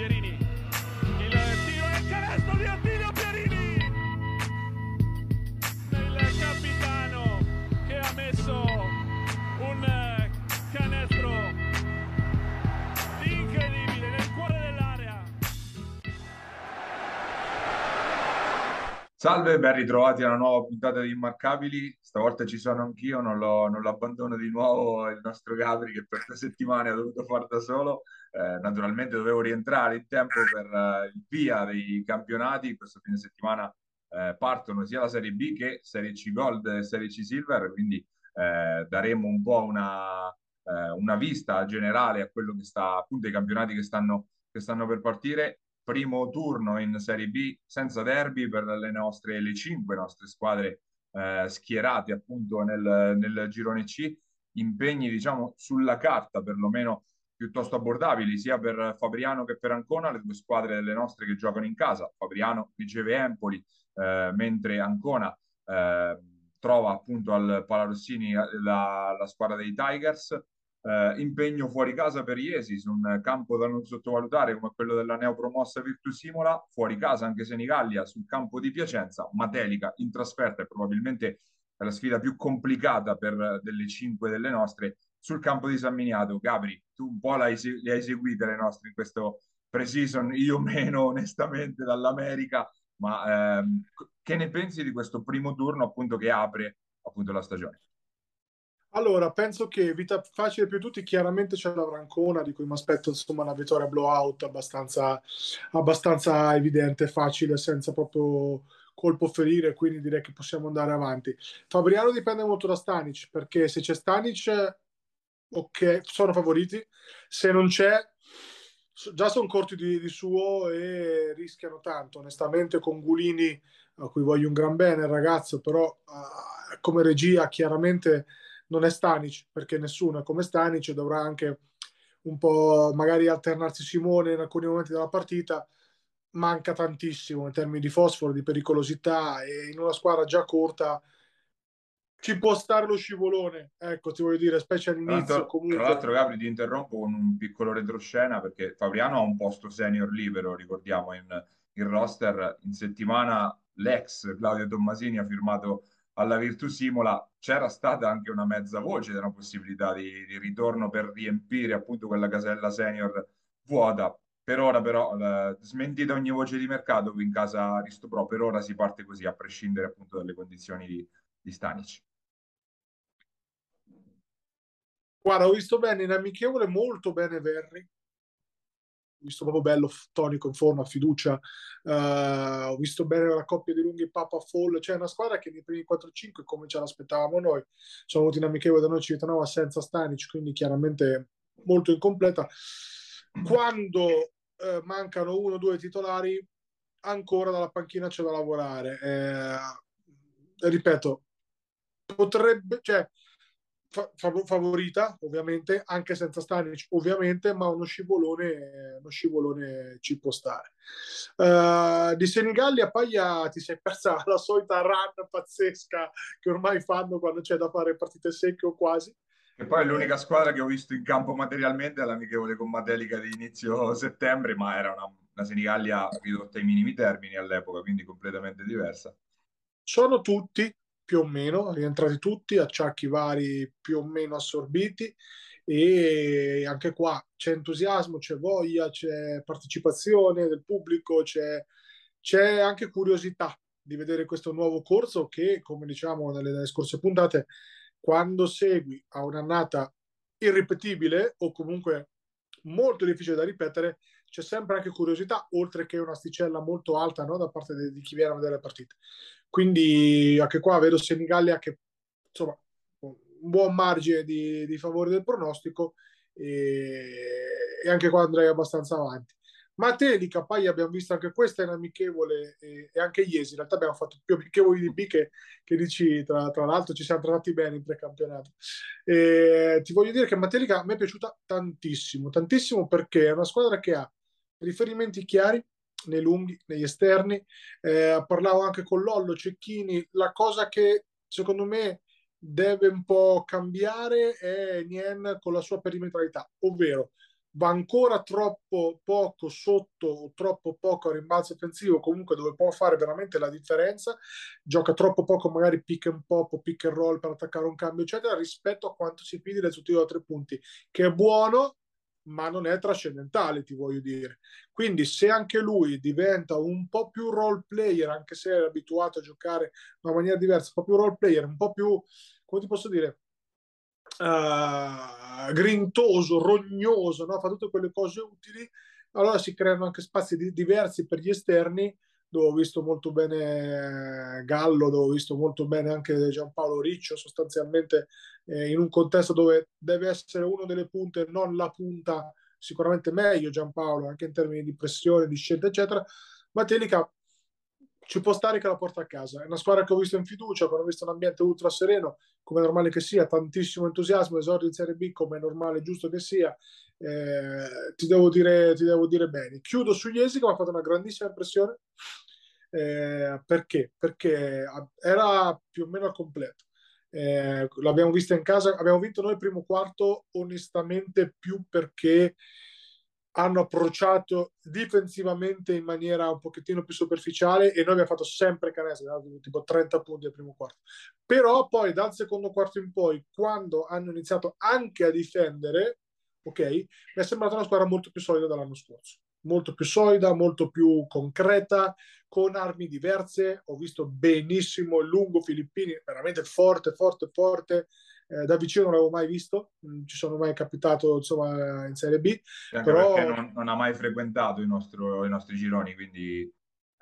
Pierini. Salve, ben ritrovati a una nuova puntata di Immarcabili. Stavolta ci sono anch'io, non lo, non lo abbandono di nuovo il nostro Gabri che per tre settimane ha dovuto fare da solo. Eh, naturalmente dovevo rientrare in tempo per eh, il via dei campionati. Questo fine settimana eh, partono sia la Serie B che Serie C Gold e Serie C Silver, quindi eh, daremo un po' una, eh, una vista generale a quello che sta, appunto, ai campionati che stanno, che stanno per partire primo turno in Serie B senza derby per le nostre le cinque nostre squadre eh, schierate appunto nel, nel girone C. Impegni diciamo sulla carta perlomeno piuttosto abbordabili sia per Fabriano che per Ancona le due squadre delle nostre che giocano in casa. Fabriano riceve Empoli eh, mentre Ancona eh, trova appunto al Palarossini la, la squadra dei Tigers eh, impegno fuori casa per Iesi su un campo da non sottovalutare come quello della neopromossa Virtus Imola, fuori casa anche Senigallia sul campo di Piacenza, Matelica in trasferta e probabilmente è la sfida più complicata per delle cinque delle nostre sul campo di San Miniato. Gabri, tu un po' le hai seguite le nostre in questo pre-season, io meno onestamente dall'America, ma ehm, che ne pensi di questo primo turno appunto che apre appunto la stagione? Allora, penso che vita facile più tutti, chiaramente c'è la Brancona, di cui mi aspetto insomma una vittoria blowout abbastanza, abbastanza evidente, facile, senza proprio colpo ferire, quindi direi che possiamo andare avanti. Fabriano dipende molto da Stanic, perché se c'è Stanic, ok, sono favoriti, se non c'è, già sono corti di, di suo e rischiano tanto. Onestamente, con Gulini, a cui voglio un gran bene, ragazzo, però uh, come regia chiaramente non è Stanic, perché nessuno è come Stanic, dovrà anche un po' magari alternarsi Simone in alcuni momenti della partita, manca tantissimo in termini di fosforo, di pericolosità e in una squadra già corta ci può stare lo scivolone, ecco, ti voglio dire, specie all'inizio. Tra l'altro, comunque... tra l'altro Gabri, ti interrompo con un piccolo retroscena perché Fabriano ha un posto senior libero, ricordiamo, in, in roster. In settimana l'ex Claudio Tommasini ha firmato alla Virtus Imola c'era stata anche una mezza voce della possibilità di, di, ritorno per riempire appunto quella casella senior vuota. Per ora però eh, smentita ogni voce di mercato qui in casa Risto Pro, per ora si parte così a prescindere appunto dalle condizioni di, di Stanic. Guarda, ho visto bene in amichevole molto bene Verri, visto proprio bello, tonico, in forma, fiducia. Uh, ho visto bene la coppia di lunghi Papa Fall. Cioè una squadra che nei primi 4-5, come ce l'aspettavamo noi, sono venuti in amichevole da noi Civitanova senza Stanic, quindi chiaramente molto incompleta. Quando uh, mancano uno o due titolari, ancora dalla panchina c'è da lavorare. Eh, ripeto, potrebbe, cioè, favorita ovviamente anche senza Stanic ovviamente ma uno scivolone uno scivolone ci può stare. Uh, di Senigallia Paglia ti sei persa la solita run pazzesca che ormai fanno quando c'è da fare partite secche o quasi. E poi l'unica squadra che ho visto in campo materialmente è l'amichevole con Matelica di inizio settembre ma era una, una Senigallia ridotta ai minimi termini all'epoca quindi completamente diversa. Sono tutti più o meno, rientrati tutti, acciacchi vari più o meno assorbiti e anche qua c'è entusiasmo, c'è voglia, c'è partecipazione del pubblico, c'è, c'è anche curiosità di vedere questo nuovo corso che, come diciamo nelle, nelle scorse puntate, quando segui a un'annata irripetibile o comunque molto difficile da ripetere, c'è sempre anche curiosità, oltre che un'asticella molto alta no? da parte di, di chi viene a vedere le partite. Quindi anche qua vedo Senigallia che insomma un buon margine di, di favore del pronostico e, e, anche qua andrei abbastanza avanti. Matelica, poi abbiamo visto anche questa in amichevole e, e, anche Iesi, in realtà abbiamo fatto più amichevoli di B che, che di C, tra, tra, l'altro ci siamo trovati bene in precampionato. E, ti voglio dire che Matelica a me è piaciuta tantissimo, tantissimo perché è una squadra che ha riferimenti chiari, nei lunghi, negli esterni. Eh, parlavo anche con Lollo Cecchini. La cosa che secondo me deve un po' cambiare è Nien con la sua perimetralità, ovvero va ancora troppo poco sotto o troppo poco a rimbalzo offensivo, comunque dove può fare veramente la differenza, gioca troppo poco magari pick and pop o pick and roll per attaccare un cambio, eccetera, rispetto a quanto si pide tiro da tre punti, che è buono, ma non è trascendentale, ti voglio dire. Quindi se anche lui diventa un po' più role player, anche se è abituato a giocare in una maniera diversa, un po' più role player, un po' più, come ti posso dire, uh, grintoso, rognoso, no? fa tutte quelle cose utili, allora si creano anche spazi di- diversi per gli esterni dove ho visto molto bene Gallo, dove ho visto molto bene anche Giampaolo Riccio, sostanzialmente eh, in un contesto dove deve essere uno delle punte, non la punta, sicuramente meglio Giampaolo, anche in termini di pressione, di scelta, eccetera. Matelica ci può stare che la porta a casa. È una squadra che ho visto in fiducia, quando ho visto un ambiente ultra sereno, come è normale che sia, tantissimo entusiasmo, esordio in Serie B, come è normale giusto che sia. Eh, ti, devo dire, ti devo dire bene. Chiudo sugli esiti, mi ha fatto una grandissima impressione. Eh, perché? Perché era più o meno al completo. Eh, l'abbiamo vista in casa, abbiamo vinto noi il primo quarto onestamente più perché hanno approcciato difensivamente in maniera un pochettino più superficiale e noi abbiamo fatto sempre canestro, tipo 30 punti al primo quarto. Però poi dal secondo quarto in poi, quando hanno iniziato anche a difendere, ok, mi è sembrata una squadra molto più solida dell'anno scorso. Molto più solida, molto più concreta, con armi diverse. Ho visto benissimo il lungo Filippini, veramente forte, forte, forte eh, da vicino non l'avevo mai visto, non ci sono mai capitato insomma in Serie B. Però... perché non, non, ha mai frequentato i, nostro, i nostri gironi, quindi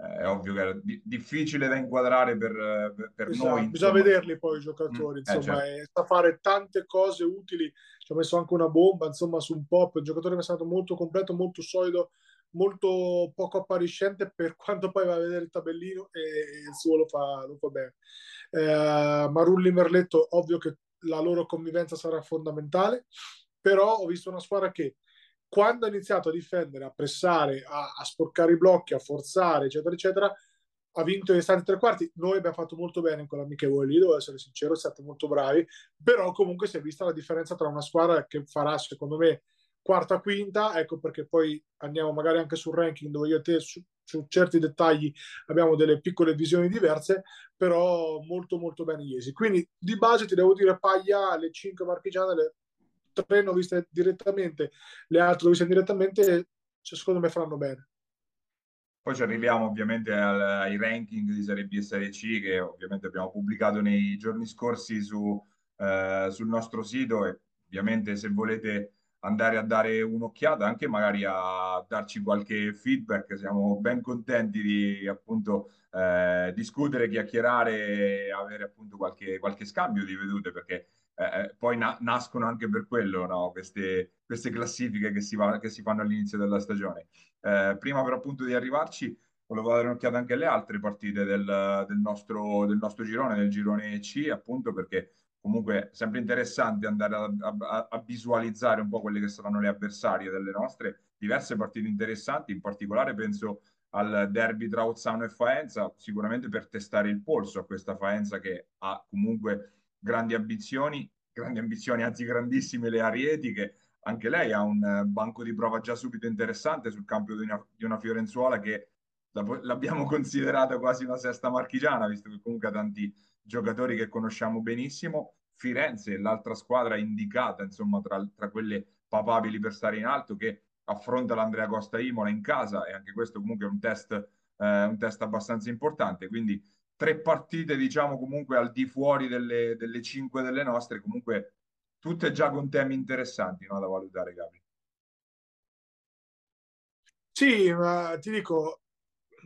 eh, è ovvio che è di- difficile da inquadrare per, per, esatto, noi. Bisogna vederli poi i giocatori, mm, eh, insomma, eh, certo. sa fare tante cose utili. Ci ha messo anche una bomba, insomma, su un pop. Il giocatore mi è stato molto completo, molto solido, molto poco appariscente per quanto poi va a vedere il tabellino e il suo lo fa, lo fa bene. Eh, Marulli Merletto, ovvio che la loro convivenza sarà fondamentale, però ho visto una squadra che quando ha iniziato a difendere, a pressare, a, a sporcare i blocchi, a forzare, eccetera, eccetera, ha vinto gli stati tre quarti. Noi abbiamo fatto molto bene in quell'amichevole lì, devo essere sincero, stati molto bravi, però comunque si è vista la differenza tra una squadra che farà, secondo me, quarta, quinta, ecco perché poi andiamo magari anche sul ranking dove io e te su certi dettagli abbiamo delle piccole visioni diverse, però molto molto bene Iesi. Quindi di base ti devo dire Paglia, le 5 marchigiane, le 3 ne ho viste direttamente, le altre ho viste indirettamente, cioè, secondo me faranno bene. Poi ci arriviamo ovviamente al, ai ranking di Serie B e Serie C che ovviamente abbiamo pubblicato nei giorni scorsi su, eh, sul nostro sito e ovviamente se volete andare a dare un'occhiata, anche magari a darci qualche feedback. Siamo ben contenti di appunto eh, discutere, chiacchierare avere appunto qualche, qualche scambio di vedute perché eh, eh, poi na- nascono anche per quello no? queste, queste, classifiche che si, va- che si, fanno all'inizio della stagione. Eh, prima però appunto di arrivarci volevo dare un'occhiata anche alle altre partite del, del, nostro, del nostro girone, del girone C appunto perché comunque sempre interessante andare a, a, a, visualizzare un po' quelle che saranno le avversarie delle nostre. Diverse partite interessanti, in particolare penso al derby tra Ozzano e Faenza, sicuramente per testare il polso a questa Faenza che ha comunque grandi ambizioni, grandi ambizioni, anzi grandissime le arietiche, anche lei ha un banco di prova già subito interessante sul campo di una, di una Fiorenzuola che l'abbiamo considerata quasi una sesta marchigiana, visto che comunque ha tanti giocatori che conosciamo benissimo. Firenze, l'altra squadra indicata, insomma, tra, tra quelle papabili per stare in alto, che affronta l'Andrea Costa Imola in casa, e anche questo comunque è un test, eh, un test abbastanza importante. Quindi tre partite, diciamo, comunque al di fuori delle, delle cinque delle nostre, comunque tutte già con temi interessanti no, da valutare, Gabri. Sì, ma ti dico,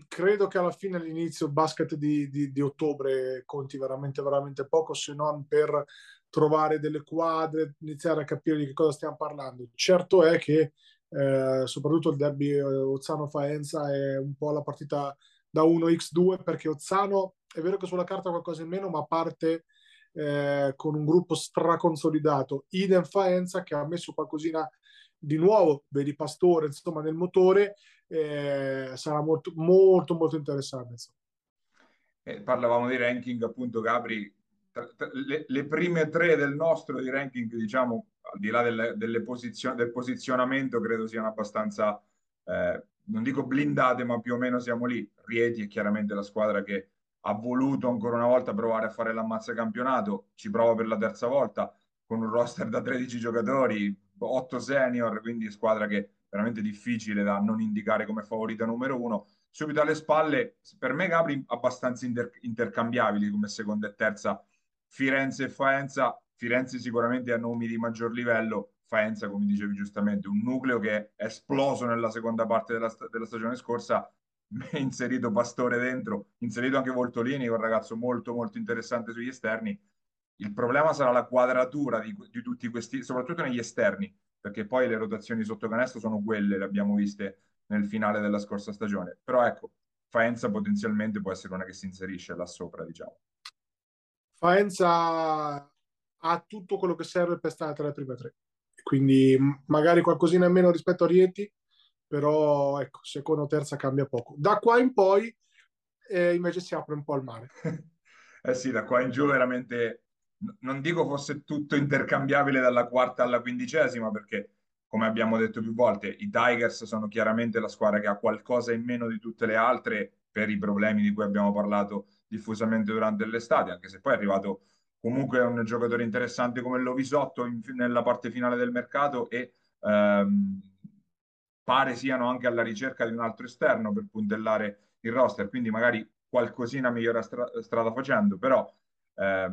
credo che alla fine all'inizio il basket di, di, di, ottobre conti veramente, veramente poco se non per trovare delle quadre, iniziare a capire di che cosa stiamo parlando. Certo è che eh, soprattutto il derby eh, Ozzano-Faenza è un po' la partita da 1x2 perché Ozzano è vero che sulla carta qualcosa in meno ma parte eh, con un gruppo straconsolidato. Idem Faenza che ha messo qualcosina di nuovo, vedi Pastore, insomma, nel motore, eh, sarà molto, molto, molto interessante. Eh, parlavamo di ranking, appunto, Gabri, le, le, prime tre del nostro di ranking, diciamo, al di là delle, delle posizioni, del posizionamento, credo siano abbastanza, eh, non dico blindate, ma più o meno siamo lì. Rieti è chiaramente la squadra che ha voluto ancora una volta provare a fare l'ammazza campionato, ci prova per la terza volta con un roster da 13 giocatori, 8 senior, quindi squadra che veramente difficile da non indicare come favorita numero uno. Subito alle spalle, per me Gabri abbastanza inter- intercambiabili come seconda e terza Firenze e Faenza. Firenze sicuramente ha nomi di maggior livello, Faenza, come dicevi giustamente, un nucleo che è esploso nella seconda parte della, della stagione scorsa, inserito Pastore dentro, inserito anche Voltolini, un ragazzo molto molto interessante sugli esterni. Il problema sarà la quadratura di, di tutti questi, soprattutto negli esterni, perché poi le rotazioni sotto canestro sono quelle, le abbiamo viste nel finale della scorsa stagione. Però ecco, Faenza potenzialmente può essere una che si inserisce là sopra, diciamo. Faenza ha tutto quello che serve per stare tra le prime tre. Quindi magari qualcosina in meno rispetto a Rieti, però ecco, seconda o terza cambia poco. Da qua in poi eh, invece si apre un po' al mare. eh sì, da qua in giù veramente, non dico fosse tutto intercambiabile dalla quarta alla quindicesima, perché come abbiamo detto più volte, i Tigers sono chiaramente la squadra che ha qualcosa in meno di tutte le altre per i problemi di cui abbiamo parlato diffusamente durante l'estate, anche se poi è arrivato comunque un giocatore interessante come Lovisotto in, nella parte finale del mercato e ehm, pare siano anche alla ricerca di un altro esterno per puntellare il roster, quindi magari qualcosina migliore stra- strada facendo, però eh,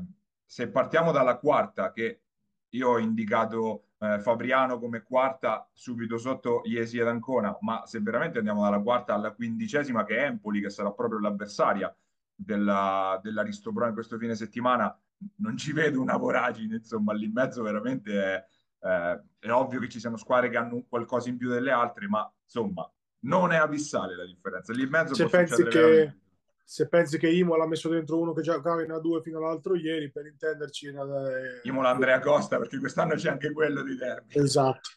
se partiamo dalla quarta, che io ho indicato eh, Fabriano come quarta subito sotto Iesi ed Ancona, ma se veramente andiamo dalla quarta alla quindicesima che è Empoli, che sarà proprio l'avversaria della, dell'Aristopro in questo fine settimana, non ci vedo una voragine, insomma, lì in mezzo veramente è, eh, è ovvio che ci siano squadre che hanno qualcosa in più delle altre, ma insomma, non è abissale la differenza. Lì in mezzo se pensi che se pensi che Imola ha messo dentro uno che giocava in A2 fino all'altro ieri, per intenderci... Eh, Imola Andrea Costa, perché quest'anno c'è anche quello di derby. Esatto,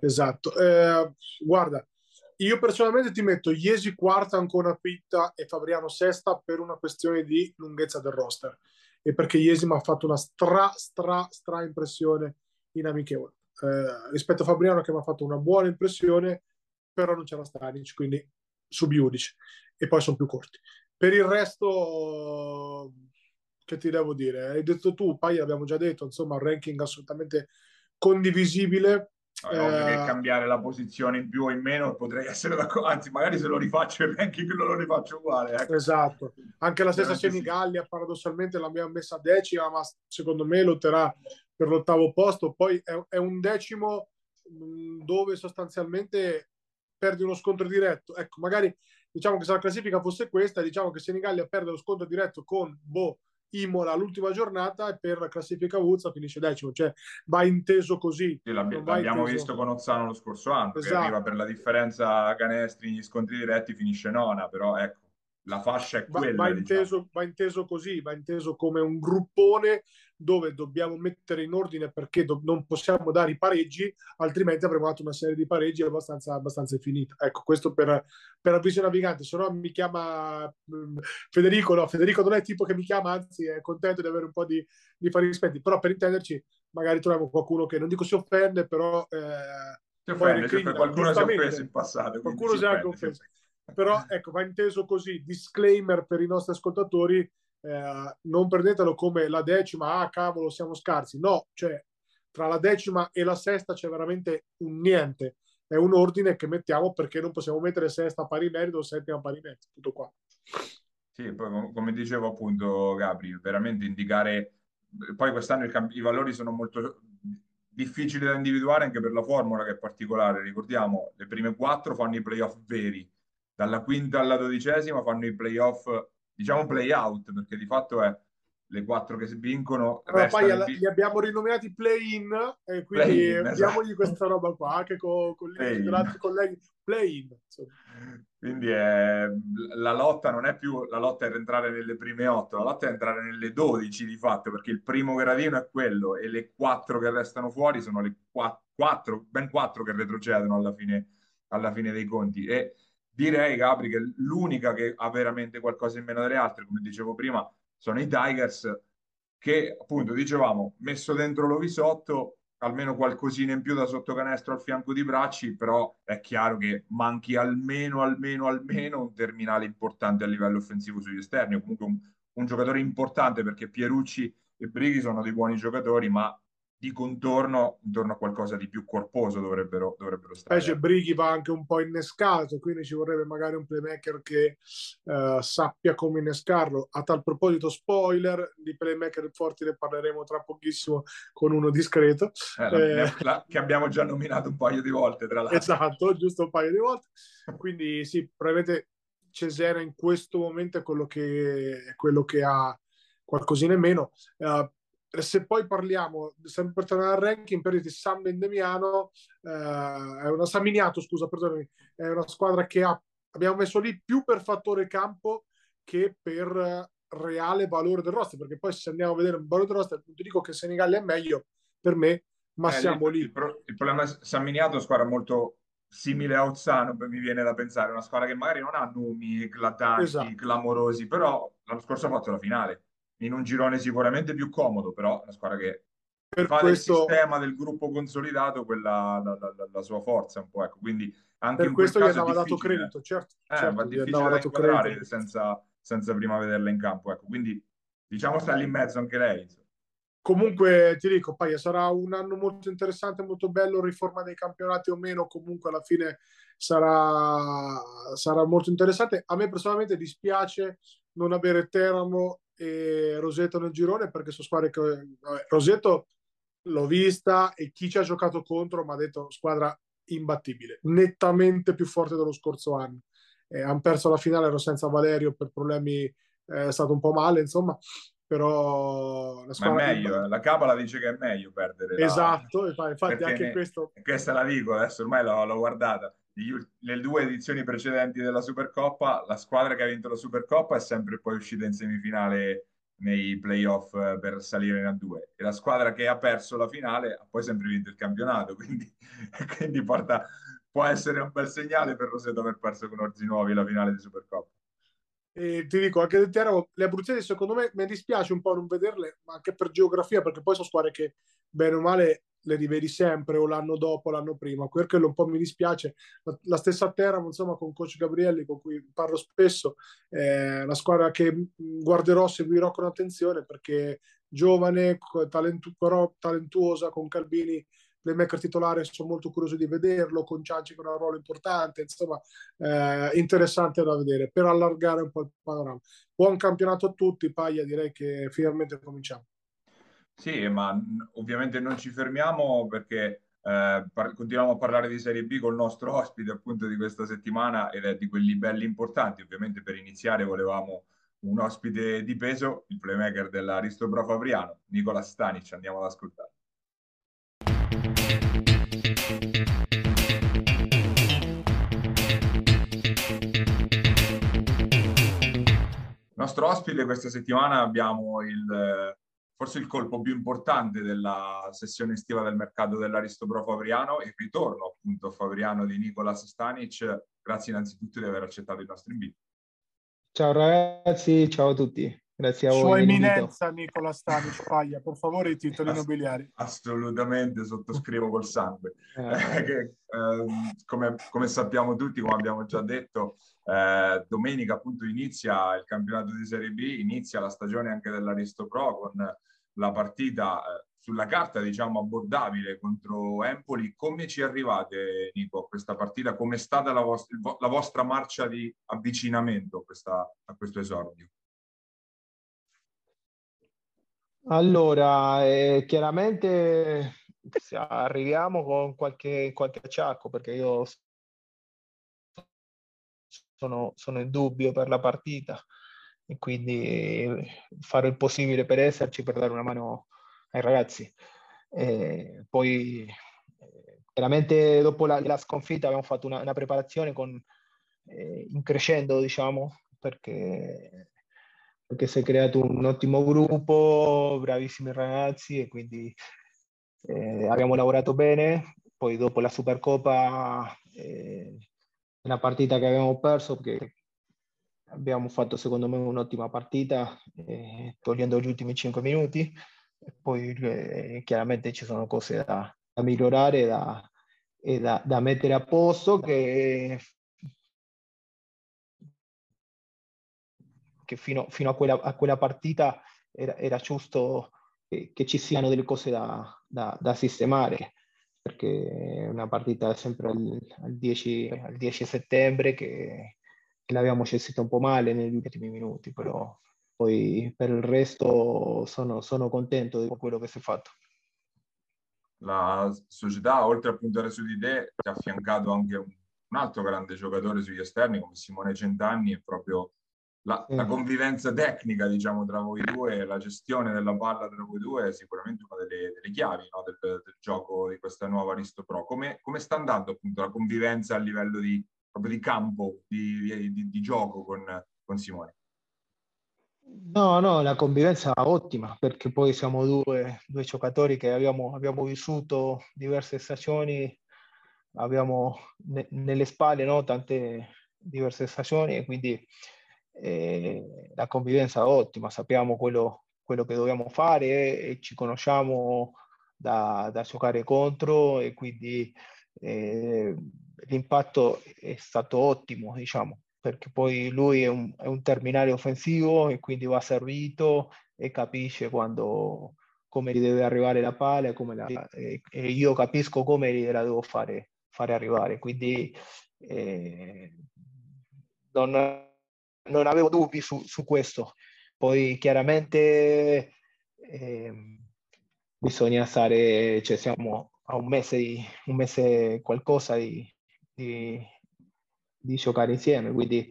esatto. Eh, guarda, io personalmente ti metto Iesi quarta, ancora quinta e Fabriano sesta per una questione di lunghezza del roster e perché Iesi mi ha fatto una stra, stra, stra impressione in amichevole. Eh, rispetto a Fabriano che mi ha fatto una buona impressione, però non c'era Stanic, quindi subiudice e poi sono più corti. Per il resto, che ti devo dire? Hai detto tu, poi l'abbiamo già detto, insomma, un ranking assolutamente condivisibile che eh, cambiare la posizione in più o in meno potrei essere d'accordo, anzi magari se lo rifaccio il ranking lo rifaccio uguale. Ecco. Esatto, anche la stessa Senigallia sì. paradossalmente l'abbiamo messa a decima, ma secondo me lotterà per l'ottavo posto, poi è, è un decimo mm, dove sostanzialmente perdi uno scontro diretto. Ecco, magari diciamo che se la classifica fosse questa, diciamo che Senigallia perde lo scontro diretto con Boh Imola l'ultima giornata e per la classifica Uzza finisce decimo, cioè va inteso così. Sì, l'abbi- l'abbiamo inteso... visto con Ozzano lo scorso anno, esatto. che arriva per la differenza a canestri negli scontri diretti, finisce nona, però ecco, la fascia è quella. Va, va, inteso, diciamo. va inteso così, va inteso come un gruppone dove dobbiamo mettere in ordine perché do- non possiamo dare i pareggi, altrimenti avremo dato una serie di pareggi abbastanza, abbastanza infinita. Ecco, questo per, per avviso navigante, se no mi chiama um, Federico, no, Federico non è il tipo che mi chiama, anzi è contento di avere un po' di, di fari rispetti, però per intenderci magari troviamo qualcuno che non dico si offende, però... Eh, si offende, ricrina, qualcuno si è offeso in passato. Qualcuno si è anche offeso. Però ecco, va inteso così, disclaimer per i nostri ascoltatori, eh, non prendetelo come la decima, ah cavolo siamo scarsi, no, cioè tra la decima e la sesta c'è veramente un niente, è un ordine che mettiamo perché non possiamo mettere sesta pari merito o settima pari merito, tutto qua. Sì, poi come dicevo appunto Gabri, veramente indicare, poi quest'anno i, i valori sono molto difficili da individuare anche per la formula che è particolare, ricordiamo le prime quattro fanno i playoff veri, dalla quinta alla dodicesima fanno i playoff diciamo play out, perché di fatto è le quattro che si vincono. Allora, poi li... li abbiamo rinominati play-in e quindi play-in, diamogli esatto. questa roba qua anche con, con gli altri colleghi. Play-in. Quindi è, la lotta non è più la lotta per entrare nelle prime otto, la lotta è entrare nelle dodici di fatto, perché il primo gradino è quello e le quattro che restano fuori sono le quattro, ben quattro che retrocedono alla fine, alla fine dei conti. E direi, Gabri, che l'unica che ha veramente qualcosa in meno delle altre, come dicevo prima, sono i Tigers, che appunto dicevamo messo dentro l'Ovisotto almeno qualcosina in più da sotto canestro al fianco di Bracci, però è chiaro che manchi almeno, almeno, almeno un terminale importante a livello offensivo sugli esterni, comunque un, un giocatore importante perché Pierucci e Brighi sono dei buoni giocatori, ma di contorno intorno a qualcosa di più corposo dovrebbero, dovrebbero stare. Invece Brighi va anche un po' innescato, quindi ci vorrebbe magari un playmaker che uh, sappia come innescarlo. A tal proposito, spoiler, di playmaker forti ne parleremo tra pochissimo con uno discreto. Eh, eh, la, che abbiamo già nominato un paio di volte, tra l'altro. Esatto, giusto un paio di volte. Quindi sì, probabilmente Cesena in questo momento è quello che, è quello che ha qualcosina in meno. Uh, se poi parliamo, sempre per tornare al ranking, per di San Bendemiano, eh, è una Saminiato, scusa, perdonami, è una squadra che ha, abbiamo messo lì più per fattore campo che per reale valore del roster, perché poi se andiamo a vedere il valore del roster, ti dico che Senigallia è meglio per me, ma eh, siamo il, lì. Il, pro, il problema è San Miniato è una squadra molto simile a Ozzano, mi viene da pensare, una squadra che magari non ha nomi eclatanti, esatto. clamorosi, però l'anno scorso ha fatto la finale in un girone sicuramente più comodo, però una squadra che per fa questo... del sistema del gruppo consolidato quella la, la, la, sua forza un po', ecco, quindi anche per questo gli andava dato credito, certo, eh, certo ma difficile da inquadrare senza, senza prima vederla in campo, ecco, quindi diciamo sta lì in mezzo anche lei. Insomma. Comunque ti dico, Paia, sarà un anno molto interessante, molto bello, riforma dei campionati o meno, comunque alla fine sarà, sarà molto interessante. A me personalmente dispiace non avere Teramo e Roseto nel girone perché sono squadre che vabbè, Roseto l'ho vista e chi ci ha giocato contro mi ha detto squadra imbattibile, nettamente più forte dello scorso anno. Eh, hanno perso la finale, ero senza Valerio per problemi, eh, è stato un po' male, insomma, però la squadra... Ma è meglio, la Cabala dice che è meglio perdere. Esatto, la... infatti anche ne... questo... Questa la dico, adesso ormai l'ho, l'ho guardata le due edizioni precedenti della Supercoppa, la squadra che ha vinto la Supercoppa è sempre poi uscita in semifinale nei playoff eh, per salire in A2 e la squadra che ha perso la finale ha poi sempre vinto il campionato, quindi, quindi porta, può essere un bel segnale per Roseto aver perso con Orzi Nuovi la finale di Supercoppa. E ti dico anche del Teramo, le abruzzesi secondo me mi dispiace un po' non vederle, ma anche per geografia, perché poi sono squadre che bene o male le rivedi sempre o l'anno dopo, l'anno prima. Quello un po' mi dispiace. La, la stessa Teramo, insomma, con coach Gabrielli, con cui parlo spesso, è una squadra che guarderò, seguirò con attenzione perché giovane, talentu- però talentuosa, con Calbini playmaker titolare, sono molto curioso di vederlo, con Cianci con un ruolo importante, insomma, eh, interessante da vedere per allargare un po' il panorama. Buon campionato a tutti, Paglia, direi che finalmente cominciamo. Sì, ma ovviamente non ci fermiamo perché eh, par- continuiamo a parlare di Serie B con il nostro ospite appunto di questa settimana ed è di quelli belli importanti. Ovviamente per iniziare volevamo un ospite di peso, il playmaker dell'Aristo Fabriano, Nicola Stanic. Andiamo ad ascoltare. Nostro ospite questa settimana abbiamo il forse il colpo più importante della sessione estiva del mercato dell'Aristo Pro Favriano, il ritorno appunto a Favriano di Nicolas Stanic. Grazie innanzitutto di aver accettato il nostro invito. Ciao ragazzi, ciao a tutti. Grazie a voi. Sua Eminenza Nicola Stanic Paglia, per favore i titoli nobiliari. Assolutamente, sottoscrivo col sangue. Eh. che, eh, come, come, sappiamo tutti, come abbiamo già detto, eh, domenica appunto inizia il campionato di Serie B, inizia la stagione anche dell'Aristo Pro con la partita eh, sulla carta, diciamo, abbordabile contro Empoli. Come ci arrivate, Nico, a questa partita? Come è stata la, vostra, la vostra marcia di avvicinamento a, questa, a questo esordio? Allora, eh, chiaramente arriviamo con qualche, qualche acciacco perché io sono, sono in dubbio per la partita e quindi fare il possibile per esserci, per dare una mano ai ragazzi. E poi chiaramente dopo la, la, sconfitta abbiamo fatto una, una preparazione con, eh, in crescendo, diciamo, perché, perché si è creato un ottimo gruppo, bravissimi ragazzi e quindi eh, abbiamo lavorato bene. Poi dopo la Supercoppa, eh, una partita che abbiamo perso, perché abbiamo fatto secondo me un'ottima partita, eh, togliendo gli ultimi 5 minuti. Poi eh, chiaramente ci sono cose da, da migliorare da, e da, da, mettere a posto che, che fino, fino a, quella, a, quella, partita era, era giusto che, ci siano delle cose da, sistemare perché è una partita sempre al, al, 10, al 10 settembre che l'abbiamo gestita un po' male negli ultimi minuti, però poi per il resto sono, sono contento di quello che si è fatto. La società, oltre a puntare su di te, ti ha affiancato anche un, un altro grande giocatore sugli esterni come Simone Centanni e proprio la, la, convivenza tecnica, diciamo, tra voi due, la gestione della palla tra voi due è sicuramente una delle, delle chiavi no, del, del, gioco di questa nuova Risto Pro. Come, come, sta andando appunto la convivenza a livello di, proprio di campo, di, di, di gioco con, con, Simone? No, no, la convivenza ottima perché poi siamo due, due giocatori che abbiamo, abbiamo vissuto diverse stagioni, abbiamo ne, nelle spalle no, tante diverse stagioni e quindi eh, la convivenza ottima, sappiamo quello, quello che dobbiamo fare e ci conosciamo da, da giocare contro e quindi eh, l'impatto è stato ottimo, diciamo, perché poi lui è un, è un, terminale offensivo e quindi va servito e capisce quando, come gli deve arrivare la palla la, e, e, io capisco come gliela devo fare, fare arrivare. Quindi eh, non, non avevo dubbi su, su questo. Poi chiaramente eh, bisogna stare, cioè siamo a un mese, un mese qualcosa di, di, di giocare insieme, quindi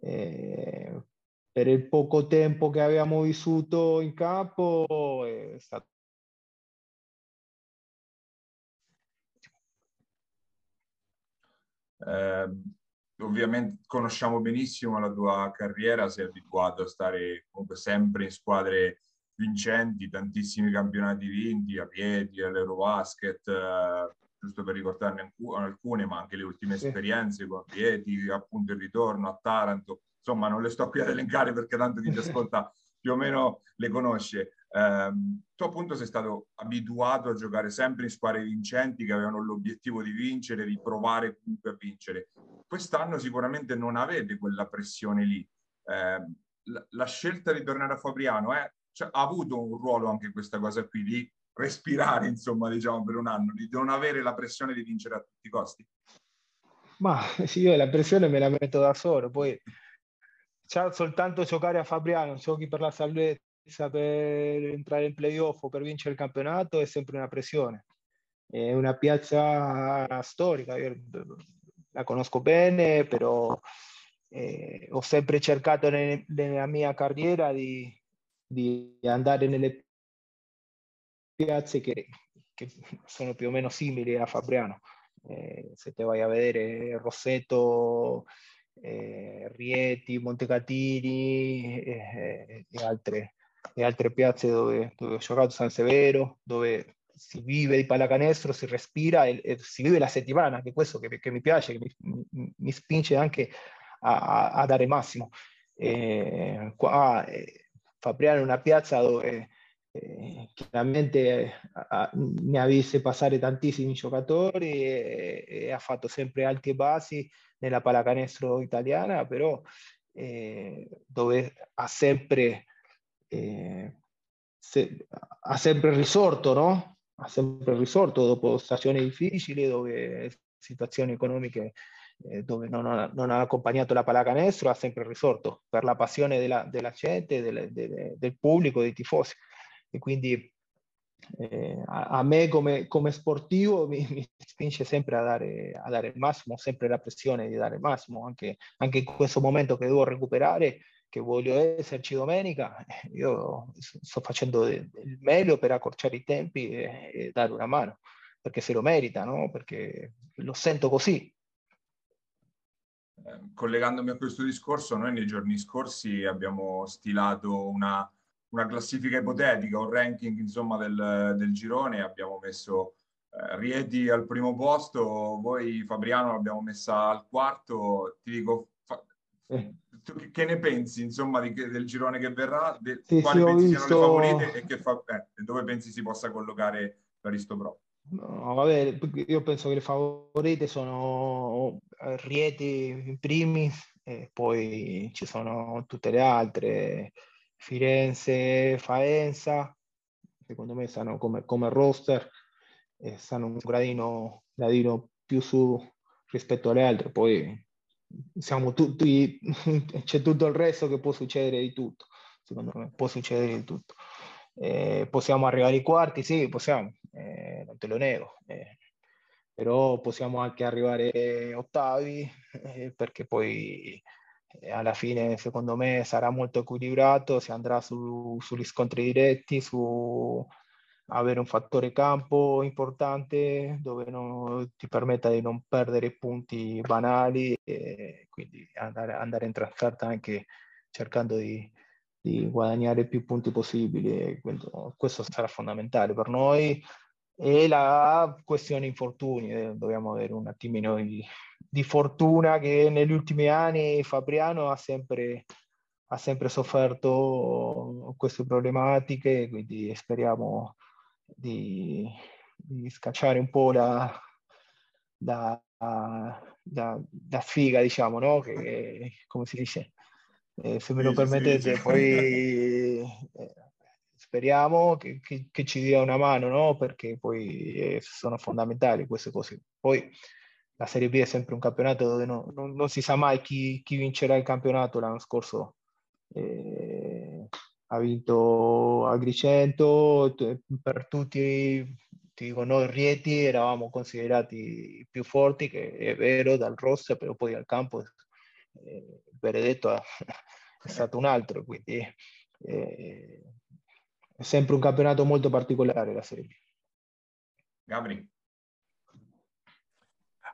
eh, per il poco tempo che abbiamo vissuto in campo è stato eh, ovviamente conosciamo benissimo la tua carriera, sei abituato a stare comunque sempre in squadre vincenti, tantissimi campionati vinti, a Piedi, all'Eurobasket, eh, giusto per ricordarne alcune, ma anche le ultime sì. esperienze con Piedi, appunto il ritorno a Taranto, insomma non le sto qui ad elencare perché tanto chi ti ascolta più o meno le conosce. Eh, tu appunto sei stato abituato a giocare sempre in squadre vincenti che avevano l'obiettivo di vincere, di provare comunque a vincere. Quest'anno sicuramente non avete quella pressione lì. Eh, la, la, scelta di tornare a Fabriano eh, cioè, ha avuto un ruolo anche questa cosa qui di respirare, insomma, diciamo, per un anno, di non avere la pressione di vincere a tutti i costi? Ma sì, io la pressione me la metto da solo, poi soltanto giocare a Fabriano, giochi per la salvezza, per entrare in playoff o per vincere il campionato è sempre una pressione. È una piazza storica, io la conosco bene, però eh, ho sempre cercato ne, nella mia carriera di, di, andare nelle piazze che, che, sono più o meno simili a Fabriano. Eh, se te vai a vedere Rosseto, eh, Rieti, Montecatini eh, e, altre, e, altre, piazze dove, dove ho giocato, San Severo, dove si vive di pallacanestro, si respira e, e, si vive la settimana, che questo che, che mi piace, che mi, mi spinge anche a, a, dare massimo. E qua eh, Fabriano è una piazza dove eh, chiaramente a, ha viste passare tantissimi giocatori e, e, ha fatto sempre alti e bassi nella pallacanestro italiana, però eh, dove ha sempre, eh, se, sempre risorto, no? ha sempre risorto dopo stagioni difficili, dove situazioni economiche eh, dove non ha, non ha, accompagnato la pallacanestro, ha sempre risorto per la passione della, della gente, del, del, del, pubblico, dei tifosi. E quindi eh, a, a, me come, come sportivo mi, mi, spinge sempre a dare, a dare il massimo, sempre la pressione di dare il massimo, anche, anche in questo momento che devo recuperare che voglio esserci domenica, io sto facendo il meglio per accorciare i tempi e, e dare una mano, perché se lo merita, no? perché lo sento così. Eh, collegandomi a questo discorso, noi nei giorni scorsi abbiamo stilato una, una classifica ipotetica, un ranking insomma del, del girone, abbiamo messo eh, Rieti al primo posto, voi Fabriano l'abbiamo messa al quarto, ti dico, fa, che ne pensi, insomma, di, del girone che verrà? De, sì, quali sì, pensi visto... siano le favorite e che fa, eh, dove pensi si possa collocare l'Aristo Pro? No, vabbè, io penso che le favorite sono Rieti in primis e poi ci sono tutte le altre, Firenze, Faenza, secondo me stanno come, come roster e stanno un gradino, gradino più su rispetto alle altre, poi siamo tutti, c'è tutto il resto che può succedere di tutto, secondo me può succedere di tutto. Eh, possiamo arrivare ai quarti, sì, possiamo, eh, non te lo nego, eh, però possiamo anche arrivare ottavi eh, perché poi eh, alla fine secondo me sarà molto equilibrato, si andrà su, sugli scontri diretti, su avere un fattore campo importante dove non, ti permetta di non perdere punti banali e quindi andare, andare in trasferta anche cercando di, di guadagnare più punti possibili. Questo sarà fondamentale per noi. E la questione infortuni, eh, dobbiamo avere un attimino di, di, fortuna che negli ultimi anni Fabriano ha sempre, ha sempre sofferto queste problematiche, quindi speriamo di, di scacciare un po' la, la, la, la sfiga, diciamo, no? Che, come si dice, eh, se me lo permettete, poi eh, speriamo che, che, che, ci dia una mano, no? Perché poi eh, sono fondamentali queste cose. Poi la Serie B è sempre un campionato dove no, non, non, si sa mai chi, chi, vincerà il campionato. L'anno scorso eh, ha vinto Agrigento, per tutti, ti dico, noi Rieti eravamo considerati più forti, che è vero, dal roster, però poi al campo eh, il veredetto è stato un altro, quindi eh, è sempre un campionato molto particolare la Serie B. Gabri.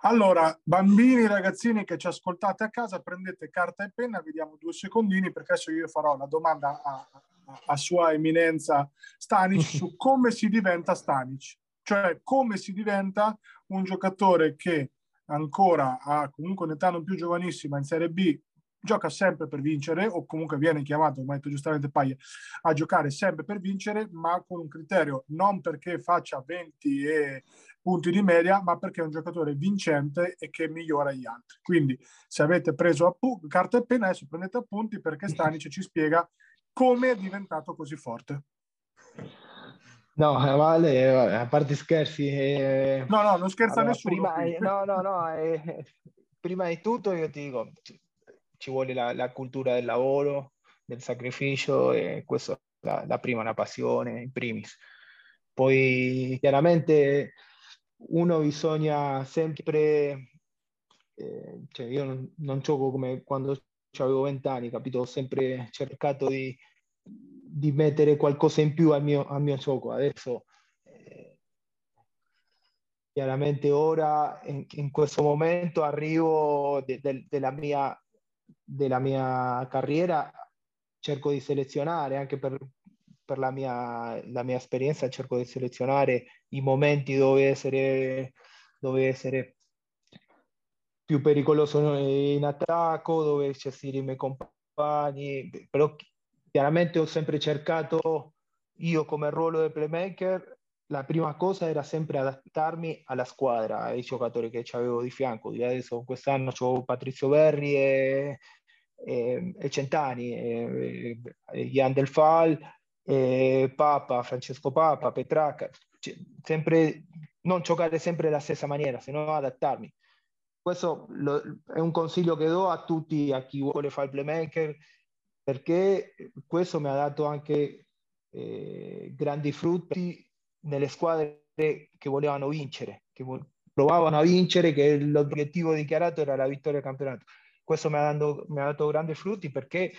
Allora, bambini, ragazzini che ci ascoltate a casa, prendete carta e penna, vediamo due secondini perché adesso io farò la domanda a, a, a Sua Eminenza Stanic su come si diventa Stanic, cioè come si diventa un giocatore che ancora ha comunque un'età non più giovanissima in Serie B gioca sempre per vincere o comunque viene chiamato, come ha detto giustamente Paglia, a giocare sempre per vincere, ma con un criterio non perché faccia 20 e punti di media, ma perché è un giocatore vincente e che migliora gli altri. Quindi se avete preso appu- carta e penna, adesso prendete appunti perché Stanic ci spiega come è diventato così forte. No, vale, a parte scherzi. Eh, no, no, non scherza allora, nessuno. Prima, no, no, no, eh, prima di tutto io ti dico, ci vuole la, la cultura del lavoro, del sacrificio e questa la, la prima, la passione in primis. Poi chiaramente uno bisogna sempre, eh, cioè io non, non, gioco come quando avevo vent'anni, capito? Ho sempre cercato di, di, mettere qualcosa in più al mio, al mio gioco. Adesso eh, chiaramente ora in, in, questo momento arrivo de, de, della mia della mia carriera cerco di selezionare anche per, per la, mia, la mia esperienza cerco di selezionare i momenti dove essere, dove essere più pericoloso in attacco, dove gestire i miei compagni, però chiaramente ho sempre cercato io come ruolo di playmaker la prima cosa era sempre adattarmi alla squadra, ai giocatori che avevo di fianco. Adesso quest'anno ho Patrizio Berri e, e, e Centani, e, e Ian Del Fal, Papa, Francesco Papa, Petracca. Cioè, sempre, non giocare sempre alla stessa maniera, se no adattarmi. Questo lo, è un consiglio che do a tutti, a chi vuole fare il playmaker, perché questo mi ha dato anche eh, grandi frutti nelle squadre che volevano vincere, che provavano a vincere, che l'obiettivo dichiarato era la vittoria del campionato. Questo mi ha, dato, mi ha dato grandi frutti perché,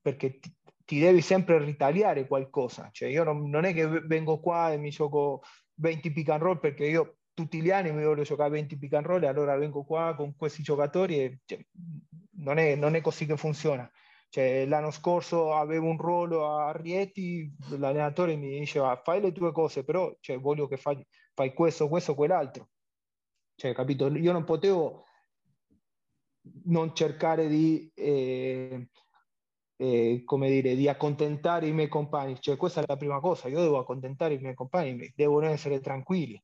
perché ti, ti, devi sempre ritagliare qualcosa. Cioè io non, non, è che vengo qua e mi gioco 20 pick and roll perché io tutti gli anni mi voglio giocare 20 pick and roll e allora vengo qua con questi giocatori e cioè, non, è, non è così che funziona. Cioè, l'anno scorso avevo un ruolo a Rieti, l'allenatore mi diceva fai le tue cose, però cioè, voglio che fai, fai questo, questo, quell'altro. Cioè, capito? Io non potevo non cercare di, eh, eh, come dire, di accontentare i miei compagni, cioè questa è la prima cosa, io devo accontentare i miei compagni, devono essere tranquilli,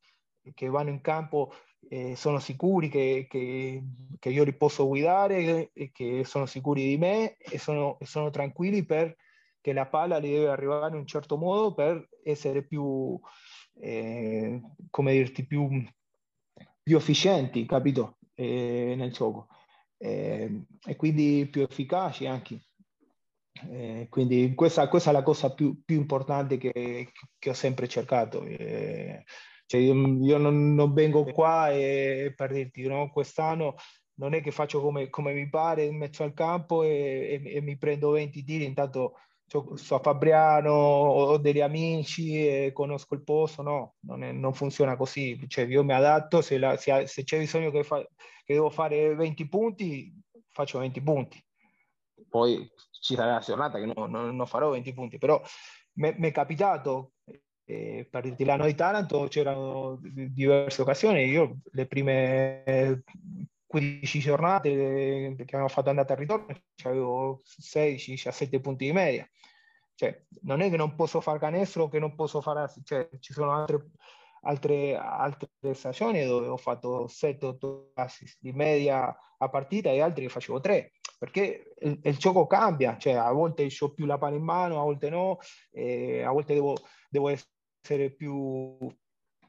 che vanno in campo eh, sono sicuri che, che, che, io li posso guidare e che sono sicuri di me e sono, sono tranquilli perché la palla li deve arrivare in un certo modo per essere più, eh, come dirti, più, più efficienti, capito? Eh, nel gioco. Eh, e quindi più efficaci anche. Eh, quindi questa, questa, è la cosa più, più importante che, che, ho sempre cercato. Eh, cioè io, non, non, vengo qua e, per dirti, no, quest'anno non è che faccio come, come, mi pare mezzo al campo e, e, e mi prendo 20 tiri, intanto sto a Fabriano, ho degli amici e conosco il posto, no, non, è, non funziona così, cioè io mi adatto, se, la, se, se c'è bisogno che, fa, che, devo fare 20 punti, faccio 20 punti, poi ci sarà la giornata che no, no, non farò 20 punti, però mi è capitato eh, per dirti l'anno di Taranto c'erano diverse occasioni, io le prime 15 giornate che abbiamo fatto andata e ritorno avevo 16-17 punti di media. Cioè, non è che non posso fare canestro, che non posso fare, cioè, ci sono altre, altre, altre stagioni dove ho fatto 7-8 assist di media a partita e altri facevo 3 perché il, il, gioco cambia, cioè a volte ho più la palla in mano, a volte no, a volte devo, devo essere più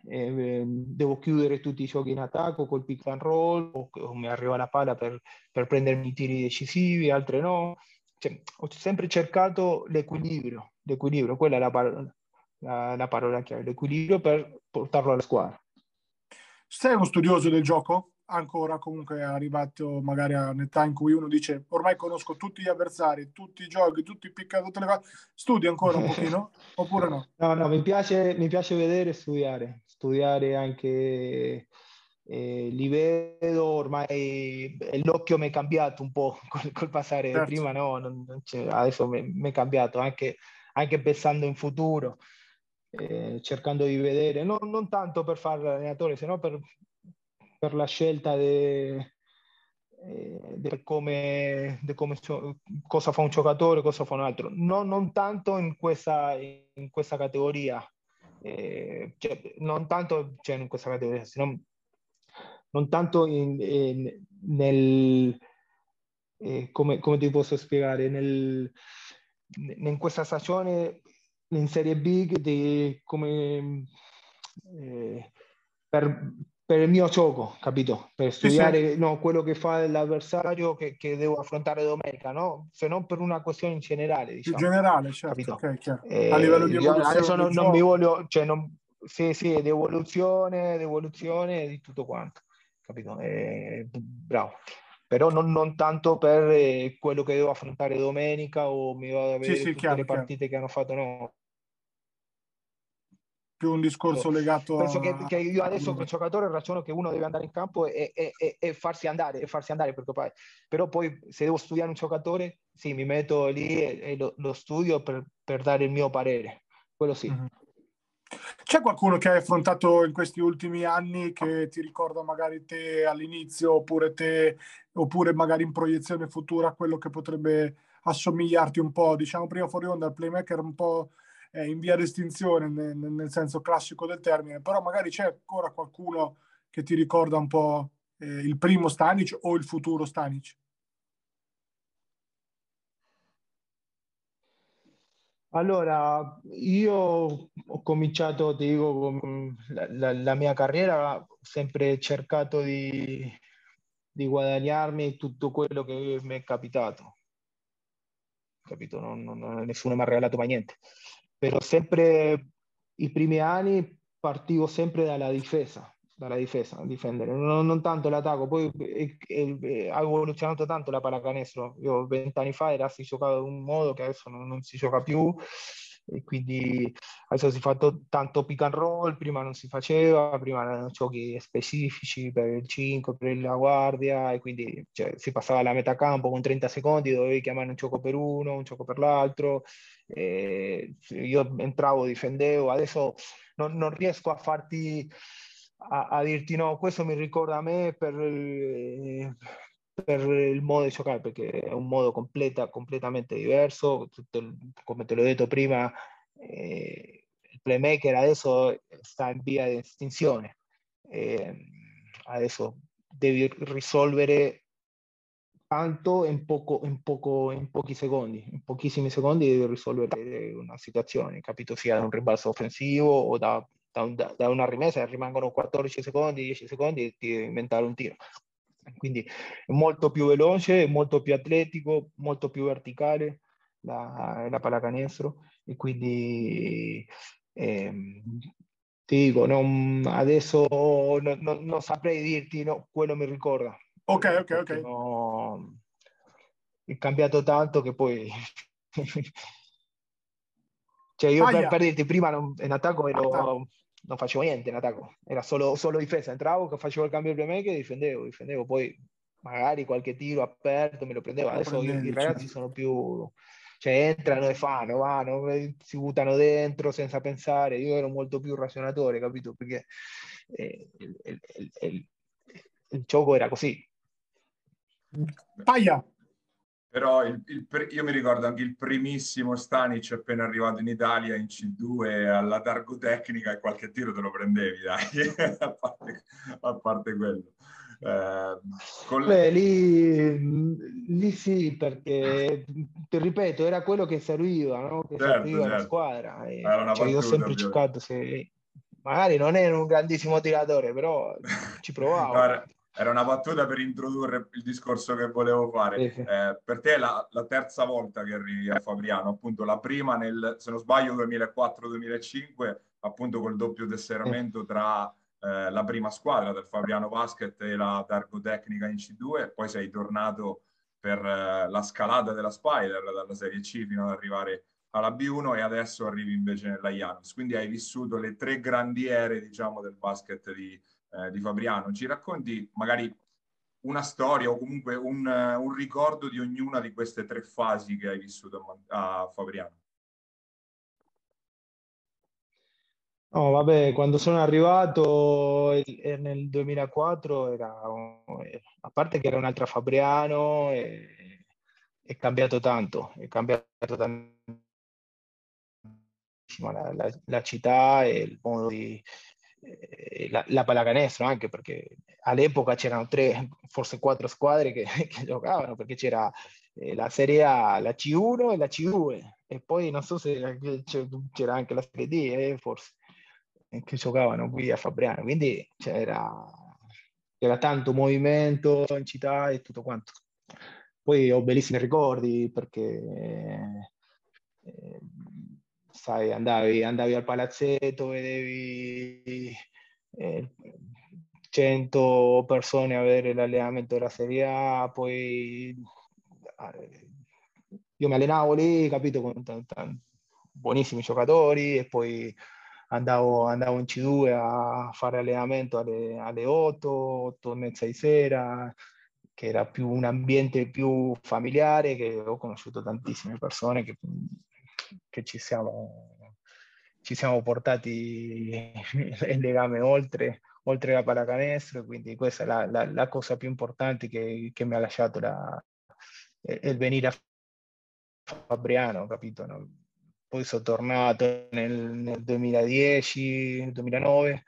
eh, devo chiudere tutti i giochi in attacco col pick and roll o, o mi arriva la palla per, per prendermi i tiri decisivi, altre no. Cioè, ho sempre cercato l'equilibrio, l'equilibrio, quella è la parola, la, la parola chiave, l'equilibrio per portarlo alla squadra. Sei uno studioso del gioco? Ancora comunque è arrivato magari a un'età in cui uno dice ormai conosco tutti gli avversari, tutti i giochi, tutti i piccati, tutte le cose, studi ancora un pochino oppure no? No, no, mi piace, mi piace vedere e studiare, studiare anche, eh, li vedo ormai, l'occhio mi è cambiato un po' col, col passare, certo. prima no, non, non adesso mi, è cambiato anche, anche pensando in futuro. Eh, cercando di vedere, no, non tanto per fare l'allenatore, se no per, per la scelta di eh, come, come, cosa fa un giocatore, cosa fa un altro. No, non tanto in questa, in questa categoria, eh, cioè, non tanto cioè, in questa categoria, sino, non tanto in, in, nel, eh, come, come, ti posso spiegare, nel, in questa stagione in Serie B di, come, eh, per, per il mio gioco, capito? Per studiare sì, sì. No, quello che fa l'avversario che, che, devo affrontare domenica, no? Se non per una questione in generale, diciamo. In generale, certo. Okay, eh, a livello di evoluzione. Adesso non, non mi voglio, cioè non, sì, sì, di evoluzione, di evoluzione di tutto quanto, capito? Eh, bravo. Però non, non tanto per eh, quello che devo affrontare domenica o mi vado a vedere sì, tutte chiaro, le partite chiaro. che hanno fatto, no più un discorso legato penso a... che, che, io adesso come giocatore ragiono che uno deve andare in campo e, e, e, e farsi andare e farsi andare perché poi, però poi se devo studiare un giocatore sì mi metto lì e, lo, lo, studio per, per, dare il mio parere quello sì mm-hmm. C'è qualcuno che hai affrontato in questi ultimi anni che ti ricorda magari te all'inizio oppure te oppure magari in proiezione futura quello che potrebbe assomigliarti un po', diciamo prima fuori onda il playmaker un po' eh, in via d'estinzione nel, nel, senso classico del termine, però magari c'è ancora qualcuno che ti ricorda un po' eh, il primo Stanic o il futuro Stanic. Allora, io ho cominciato, ti dico, la, la, la mia carriera, ho sempre cercato di, di guadagnarmi tutto quello che mi è capitato. Capito? Non, non, nessuno mi ha regalato mai niente però sempre i primi anni partivo sempre dalla difesa, dalla difesa, difendere, non, non tanto l'attacco, poi eh, eh, ha evoluzionato tanto la pallacanestro, io vent'anni fa era si giocava in un modo che adesso non, non si gioca più, e quindi adesso si fa tanto pick and roll, prima non si faceva, prima erano giochi specifici per il 5, per la guardia e quindi cioè, si passava alla metà campo con 30 secondi, dovevi chiamare un gioco per uno, un gioco per l'altro, io entravo, difendevo, adesso non, non riesco a farti, a, a, dirti no, questo mi ricorda a me per, eh, per il modo di giocare, perché è un modo completa, completamente diverso. Come te l'ho detto prima, eh, il playmaker adesso sta in via di estinzione. Eh, adesso devi risolvere tanto in, poco, in, poco, in pochi secondi, in pochissimi secondi devi risolvere una situazione, capito? Sia da un ribalzo offensivo o da, da, un, da una rimessa, rimangono 14 secondi, 10 secondi e ti devi inventare un tiro. Quindi è molto più veloce, molto più atletico, molto più verticale la, la pallacanestro e quindi eh, ti dico, non, adesso no, no, non saprei dirti, no, quello mi ricorda. Ok, ok, ok. No, è cambiato tanto che poi... cioè io per, per, dirti, prima non, in attacco ero, non facevo niente in attacco, era solo, solo difesa, entravo, facevo il cambio di playmaker e difendevo, difendevo, poi magari qualche tiro aperto me lo prendevo, adesso i ragazzi sono più cioè entrano e fanno, vanno, si buttano dentro senza pensare. Io ero molto più ragionatore, capito? Perché eh, il, il, il, il, gioco era così. Paia. Però io mi ricordo anche il primissimo Stanic appena arrivato in Italia in C2 alla Targo Tecnica e qualche tiro te lo prendevi, dai, a, parte, a parte quello. Eh, con... Beh, lì, lì, sì, perché ti ripeto, era quello che serviva, no? che certo, serviva certo. la squadra. E, cioè, io ho sempre giocato, se... magari non ero un grandissimo tiratore, però ci provavo. Guarda, era una battuta per introdurre il discorso che volevo fare. Eh, per te è la, la, terza volta che arrivi a Fabriano, appunto la prima nel, se non sbaglio, 2004-2005, appunto col doppio tesseramento tra eh, la prima squadra del Fabriano Basket e la Targo Tecnica in C2, poi sei tornato per eh, la scalata della Spider dalla Serie C fino ad arrivare alla B1 e adesso arrivi invece nella Janus. Quindi hai vissuto le tre grandi ere, diciamo, del basket di, eh, di Fabriano. Ci racconti magari una storia o comunque un, un, ricordo di ognuna di queste tre fasi che hai vissuto a, Fabriano? No, vabbè, quando sono arrivato nel 2004 era, a parte che era un'altra Fabriano, è, è cambiato tanto, è cambiato tantissimo la, la, la città e il modo di, la, la pallacanestro anche perché all'epoca c'erano tre, forse quattro squadre che, che giocavano perché c'era eh, la Serie A, la C1 e la C2 e poi non so se c'era anche la Serie D, eh, forse che giocavano qui a Fabriano, quindi c'era, c'era tanto movimento in città e tutto quanto. Poi ho bellissimi ricordi perché, eh, sai, andavi, andavi, al palazzetto, vedevi eh, 100 persone avere l'allenamento della Serie A, poi eh, io mi allenavo lì, capito, con t- t- buonissimi giocatori e poi andavo, andavo in C2 a fare allenamento alle, alle 8, 8 e mezza di sera, che era più un ambiente più familiare, che ho conosciuto tantissime persone che, che ci, siamo, ci siamo portati il legame oltre, oltre la pallacanestro, quindi questa è la, la, la cosa più importante che, che, mi ha lasciato la, il venire a Fabriano, capito? No? poi sono tornato nel, nel 2010-2009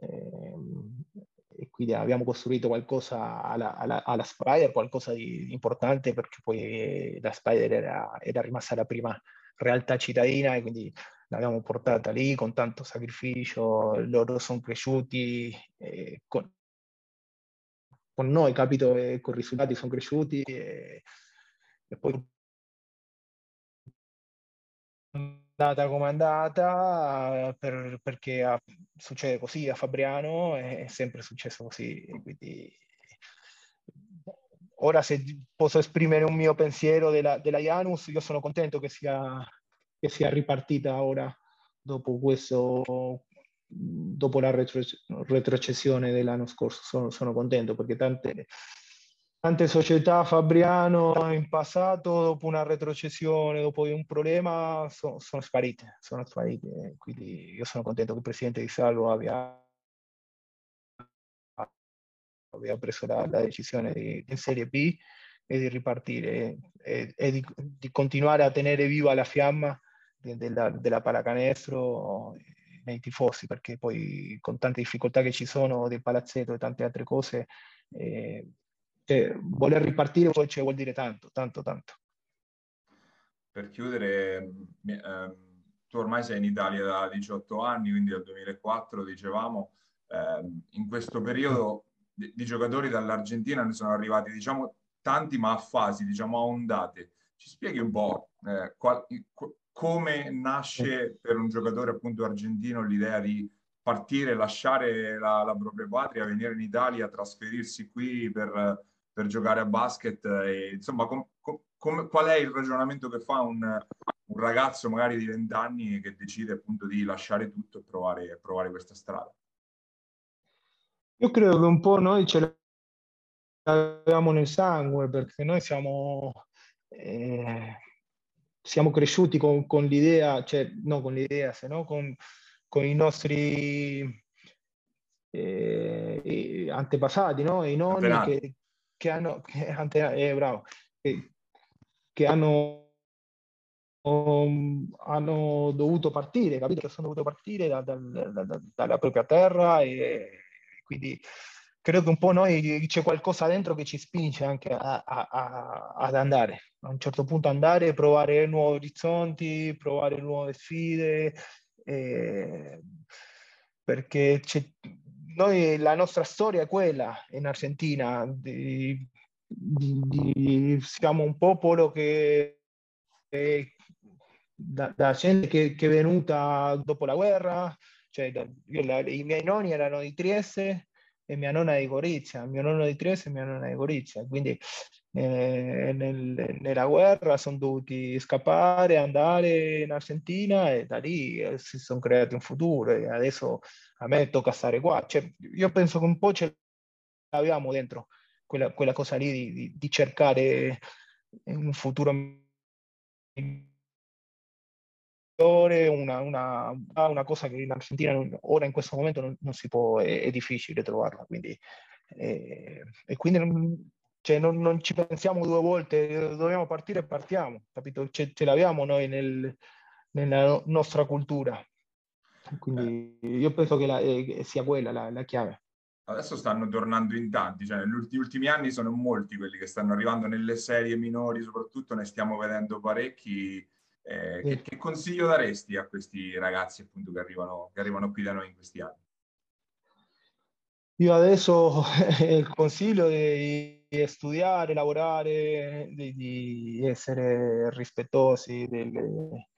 eh, e quindi abbiamo costruito qualcosa alla, alla, alla, Spider, qualcosa di importante perché poi la Spider era, era rimasta la prima realtà cittadina e quindi l'abbiamo portata lì con tanto sacrificio, loro sono cresciuti eh, con, con, noi, capito, e con i risultati sono cresciuti e, e poi andata come andata, per, perché a, succede così a Fabriano, è sempre successo così. Quindi, ora se posso esprimere un mio pensiero della, della Janus, io sono contento che sia, che sia ripartita ora dopo questo dopo la retro, retrocessione dell'anno scorso sono, sono contento perché tante, tante società Fabriano in passato, dopo una retrocessione, dopo un problema, so, sono sparite, sono sparite. Quindi io sono contento che il presidente di Salvo abbia, aveva preso la, la decisione di, in Serie B e di ripartire e, e di, di, continuare a tenere viva la fiamma della, della pallacanestro nei tifosi, perché poi con tante difficoltà che ci sono del palazzetto e tante altre cose, eh, cioè, voler ripartire poi cioè, vuol dire tanto, tanto, tanto. Per chiudere, eh, tu ormai sei in Italia da 18 anni, quindi dal 2004 dicevamo, eh, in questo periodo di, di, giocatori dall'Argentina ne sono arrivati, diciamo, tanti ma a fasi, diciamo, a ondate. Ci spieghi un po' eh, qual, come nasce per un giocatore appunto argentino l'idea di partire, lasciare la, la propria patria, venire in Italia, trasferirsi qui per, per giocare a basket e insomma com, com, qual è il ragionamento che fa un, un ragazzo magari di 20 anni che decide appunto di lasciare tutto e provare, provare questa strada? Io credo che un po' noi ce l'abbiamo nel sangue perché noi siamo, eh, siamo cresciuti con, con, l'idea, cioè non con l'idea, se no con, con i nostri eh, antepassati, no? i nonni che, che, hanno, che, ante, eh, bravo, che, che hanno, hanno dovuto partire, capito? Che sono dovuto partire da, da, da, dalla propria terra e quindi credo che un po' noi c'è qualcosa dentro che ci spinge anche a, a, a, ad andare, a un certo punto andare, provare nuovi orizzonti, provare nuove sfide, eh, perché noi, la nostra storia è quella in Argentina, di, di, di, siamo un popolo che, che da, da, gente che, che, è venuta dopo la guerra, cioè, io, la, i miei nonni erano di Trieste e mia nonna di Gorizia, mio nonno di Trieste e mia nonna di Gorizia, quindi eh, nel, nella guerra sono dovuti scappare, andare in Argentina e da lì eh, si sono creati un futuro e adesso a me tocca stare qua. Cioè, io penso che un po' ce l'abbiamo dentro, quella, quella cosa lì di, di, di cercare un futuro una, una, una, cosa che in Argentina ora in questo momento non, non si può, è, è, difficile trovarla. Quindi, eh, e quindi non, cioè non, non, ci pensiamo due volte, dobbiamo partire e partiamo, capito? Ce, ce l'abbiamo noi nel, nella nostra cultura. Quindi io penso che la, eh, sia quella la, la chiave. Adesso stanno tornando in tanti, cioè negli ultimi anni sono molti quelli che stanno arrivando nelle serie minori, soprattutto ne stiamo vedendo parecchi eh, che, che, consiglio daresti a questi ragazzi appunto che arrivano, che arrivano qui da noi in questi anni? Io adesso il consiglio di, di studiare, lavorare, di, di essere rispettosi delle,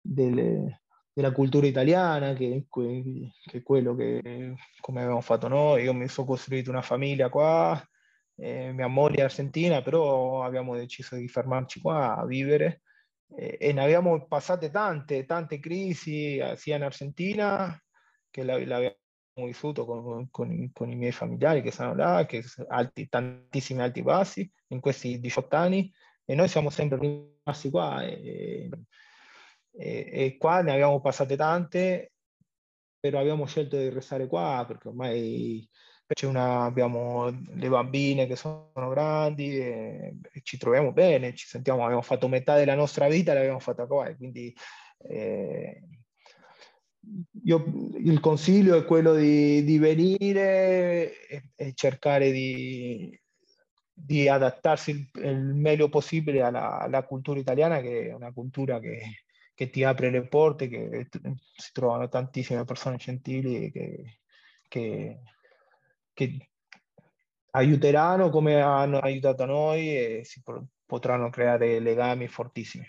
delle, della cultura italiana, che, che, è quello che come abbiamo fatto noi. Io mi sono costruito una famiglia qua, eh, mia moglie è argentina, però abbiamo deciso di fermarci qua a vivere e, e, ne abbiamo passate tante, tante crisi eh, sia in Argentina che l'abbiamo vissuto con, con, con, i miei familiari che sono là, che alti, tantissimi alti bassi in questi 18 anni e noi siamo sempre rimasti qua e, e, e qua ne abbiamo passate tante, però abbiamo scelto di restare qua perché ormai una, abbiamo le bambine che sono grandi e, e, ci troviamo bene, ci sentiamo, abbiamo fatto metà della nostra vita, l'abbiamo fatta qua, quindi eh, io, il consiglio è quello di, di venire e, e, cercare di, di adattarsi il, il, meglio possibile alla, alla, cultura italiana, che è una cultura che, che ti apre le porte, che si trovano tantissime persone gentili che, che che aiuteranno come hanno aiutato noi e si potranno creare legami fortissimi.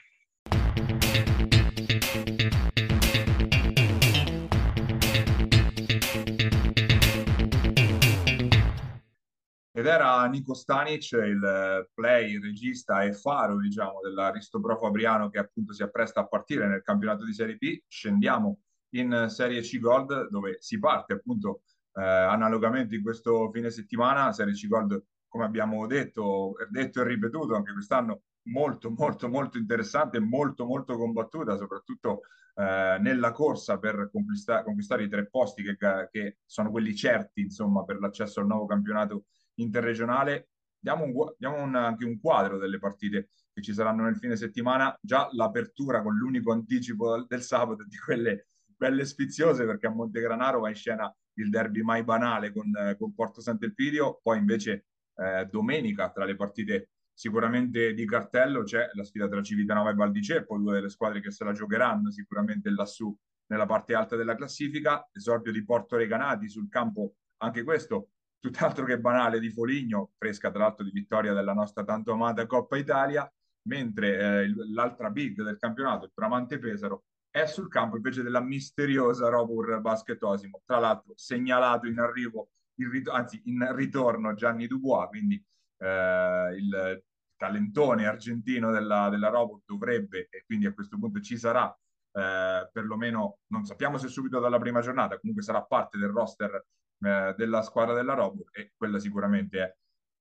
Ed era Nico Stanic, il play, il regista e faro, diciamo, dell'Aristo Fabriano che appunto si appresta a partire nel campionato di Serie B. Scendiamo in Serie C Gold dove si parte appunto eh, analogamente in questo fine settimana, Serie C Gold, come abbiamo detto, detto e ripetuto anche quest'anno, molto, molto, molto interessante, molto, molto combattuta, soprattutto eh, nella corsa per conquista- conquistare i tre posti che, che, sono quelli certi, insomma, per l'accesso al nuovo campionato interregionale. Diamo, un, diamo un, anche un quadro delle partite che ci saranno nel fine settimana. Già l'apertura con l'unico anticipo del sabato di quelle belle sfiziose perché a Montegranaro va in scena il derby mai banale con, con Porto Sant'Elpidio, poi invece eh, domenica tra le partite sicuramente di cartello c'è la sfida tra Civitanova e Valdiceppo, due delle squadre che se la giocheranno sicuramente lassù nella parte alta della classifica, esordio di Porto Recanati sul campo, anche questo tutt'altro che banale di Foligno, fresca tra l'altro di vittoria della nostra tanto amata Coppa Italia, mentre eh, l'altra big del campionato, il Bramante Pesaro, è sul campo invece della misteriosa Robur Basket Osimo, tra l'altro segnalato in arrivo, in rit- anzi in ritorno Gianni Dubois, quindi eh, il talentone argentino della, della Robur dovrebbe, e quindi a questo punto ci sarà, eh, perlomeno non sappiamo se subito dalla prima giornata, comunque sarà parte del roster eh, della squadra della Robur e quella sicuramente è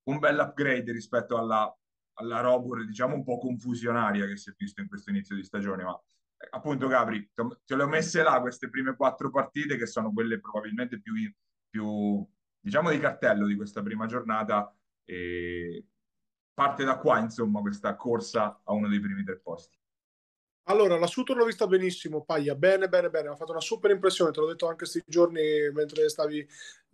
un bel upgrade rispetto alla, alla Robur, diciamo un po' confusionaria che si è visto in questo inizio di stagione, ma appunto Gabri, te le ho messe là queste prime quattro partite che sono quelle probabilmente più, più diciamo di cartello di questa prima giornata e parte da qua insomma questa corsa a uno dei primi tre posti. Allora, la Sutor l'ho vista benissimo, Paglia, bene, bene, bene, ha fatto una super impressione, te l'ho detto anche questi giorni mentre stavi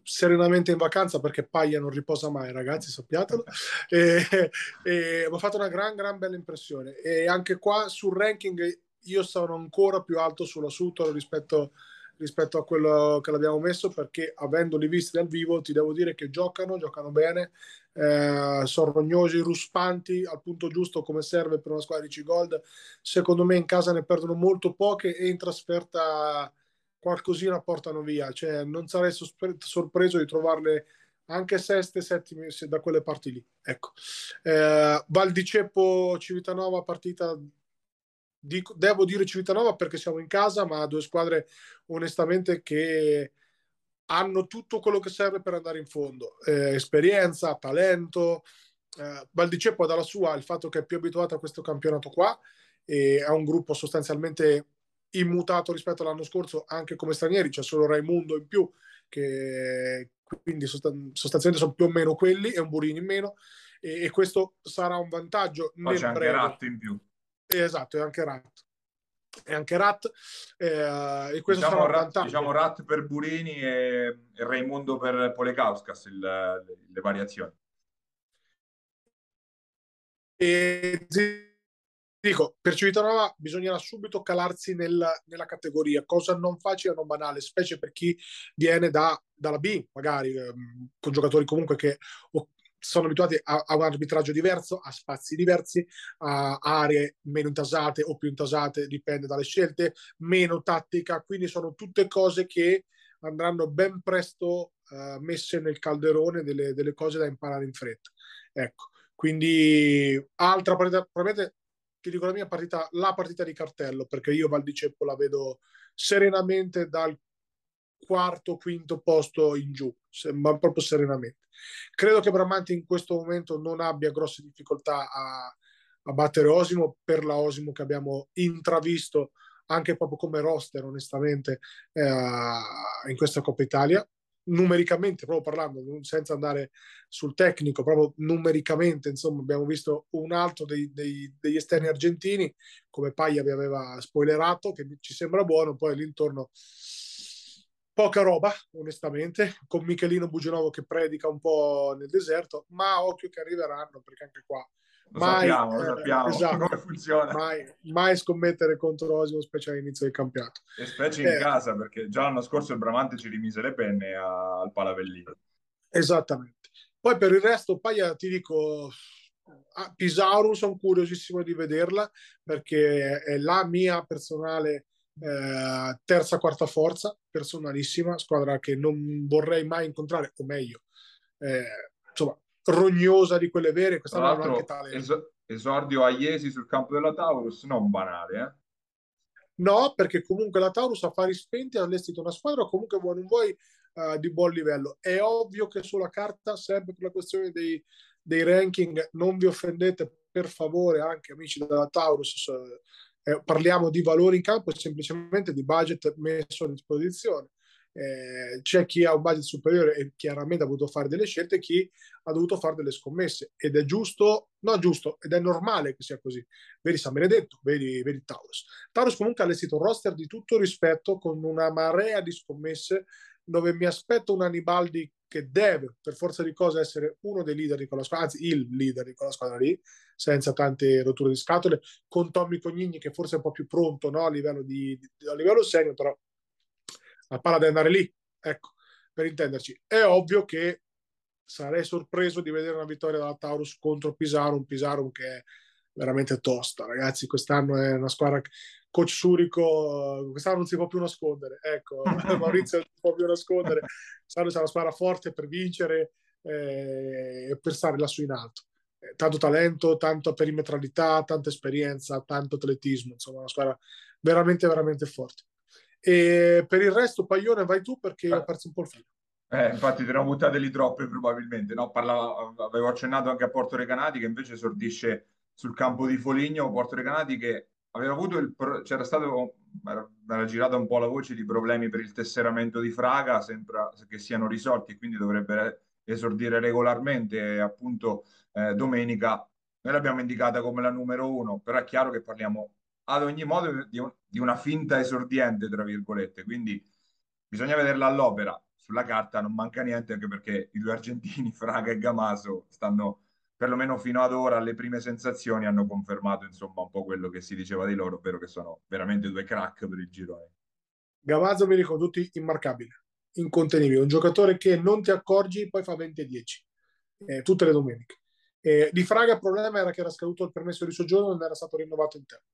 serenamente in vacanza perché Paglia non riposa mai, ragazzi, sappiatelo. e, e, mi ha fatto una gran, gran bella impressione. E anche qua sul ranking io sono ancora più alto sulla Sutor rispetto, rispetto a quello che l'abbiamo messo perché avendoli visti dal vivo ti devo dire che giocano, giocano bene, eh, sono rognosi, ruspanti al punto giusto come serve per una squadra di C-Gold. Secondo me in casa ne perdono molto poche e in trasferta qualcosina portano via. Cioè, non sarei sorpreso di trovarle anche seste, settime da quelle parti lì. Ecco. Eh, Val di Ceppo Civitanova partita dico, devo dire Civitanova perché siamo in casa, ma due squadre onestamente che hanno tutto quello che serve per andare in fondo. Eh, esperienza, talento. Eh, Valdiceppo dalla sua il fatto che è più abituato a questo campionato qua e ha un gruppo sostanzialmente immutato rispetto all'anno scorso anche come stranieri, c'è solo Raimundo in più che quindi sostanzialmente sono più o meno quelli e un Burini in meno e, e questo sarà un vantaggio. Poi c'è anche Ratto in più. Esatto, è anche Rat. È anche Rat. Eh, e questo diciamo, Rat, diciamo Rat per Burini e, e Raimondo per Polekauskas, il, le, le variazioni. E dico, per Civitanova bisognerà subito calarsi nel, nella categoria, cosa non facile e non banale, specie per chi viene da, dalla B, magari ehm, con giocatori comunque che sono abituati a, a, un arbitraggio diverso, a spazi diversi, a aree meno intasate o più intasate, dipende dalle scelte, meno tattica, quindi sono tutte cose che andranno ben presto uh, messe nel calderone delle, delle, cose da imparare in fretta. Ecco, quindi altra partita, probabilmente ti dico la mia partita, la partita di cartello, perché io Val di Ceppo la vedo serenamente dal quarto, quinto posto in giù, ma proprio serenamente. Credo che Bramante in questo momento non abbia grosse difficoltà a, a battere Osimo per la Osimo che abbiamo intravisto anche proprio come roster, onestamente, eh, in questa Coppa Italia. Numericamente, proprio parlando, senza andare sul tecnico, proprio numericamente, insomma, abbiamo visto un altro dei, dei, degli esterni argentini, come Paglia vi aveva spoilerato, che ci sembra buono, poi all'intorno poca roba, onestamente, con Michelino Bugenovo che predica un po' nel deserto, ma occhio che arriveranno, perché anche qua lo mai, sappiamo, lo eh, sappiamo esatto, come funziona. Mai, mai, scommettere contro Osimo, specie all'inizio del campionato. E specie in eh, casa, perché già l'anno scorso il Bramante ci rimise le penne a, al Palavellino. Esattamente. Poi per il resto, Paia, ti dico, a Pisauro sono curiosissimo di vederla, perché è la mia personale eh, terza, quarta forza, personalissima, squadra che non vorrei mai incontrare, o meglio, eh, insomma, rognosa di quelle vere. Questa Tra anche tale. Es- esordio a Iesi sul campo della Taurus, non banale, eh? No, perché comunque la Taurus a fari spenti ha allestito una squadra comunque vuoi non vuoi uh, di buon livello. È ovvio che sulla carta, sempre per la questione dei, dei ranking, non vi offendete per favore anche amici della Taurus, eh, parliamo di valori in campo e semplicemente di budget messo a disposizione. eh, c'è chi ha un budget superiore e chiaramente ha dovuto fare delle scelte, chi ha dovuto fare delle scommesse ed è giusto, no giusto, ed è normale che sia così. Vedi San Benedetto, vedi, vedi Taurus. Taurus comunque ha allestito un roster di tutto rispetto con una marea di scommesse dove mi aspetto un Anibaldi che deve per forza di cose essere uno dei leader di quella squadra, anzi il leader di quella squadra lì, senza tante rotture di scatole, con Tommy Cognini che forse è un po' più pronto no? a livello di, di a livello serio, però la palla deve andare lì, ecco, per intenderci. È ovvio che sarei sorpreso di vedere una vittoria della Taurus contro Pisaro, un Pisaro che è veramente tosta, ragazzi, quest'anno è una squadra coach Surico, quest'anno non si può più nascondere, ecco, Maurizio non si può più nascondere, quest'anno c'è una squadra forte per vincere eh, e per stare lassù in alto. Eh, tanto talento, tanta perimetralità, tanta esperienza, tanto atletismo, insomma, una squadra veramente, veramente forte. E per il resto, Paglione, vai tu perché ho perso un po' il filo. Eh, infatti te ne ho buttate lì troppe probabilmente, no? Parlava, avevo accennato anche a Porto Recanati che invece esordisce sul campo di Foligno, Porto Recanati che aveva avuto il c'era stato era girata un po' la voce di problemi per il tesseramento di Fraga, sembra che siano risolti e quindi dovrebbe esordire regolarmente appunto eh, domenica. Noi l'abbiamo indicata come la numero uno, però è chiaro che parliamo ad ogni modo di, un, di una finta esordiente, tra virgolette, quindi bisogna vederla all'opera. Sulla carta non manca niente, anche perché i due argentini, Fraga e Gamaso, stanno perlomeno fino ad ora le prime sensazioni hanno confermato insomma un po' quello che si diceva di loro, ovvero che sono veramente due crack per il girone. Gavazzo mi ricordo tutti immarcabile, incontenibile, un giocatore che non ti accorgi poi fa 20 e 10 eh, tutte le domeniche. Eh, di Fraga il problema era che era scaduto il permesso di soggiorno non era stato rinnovato in tempo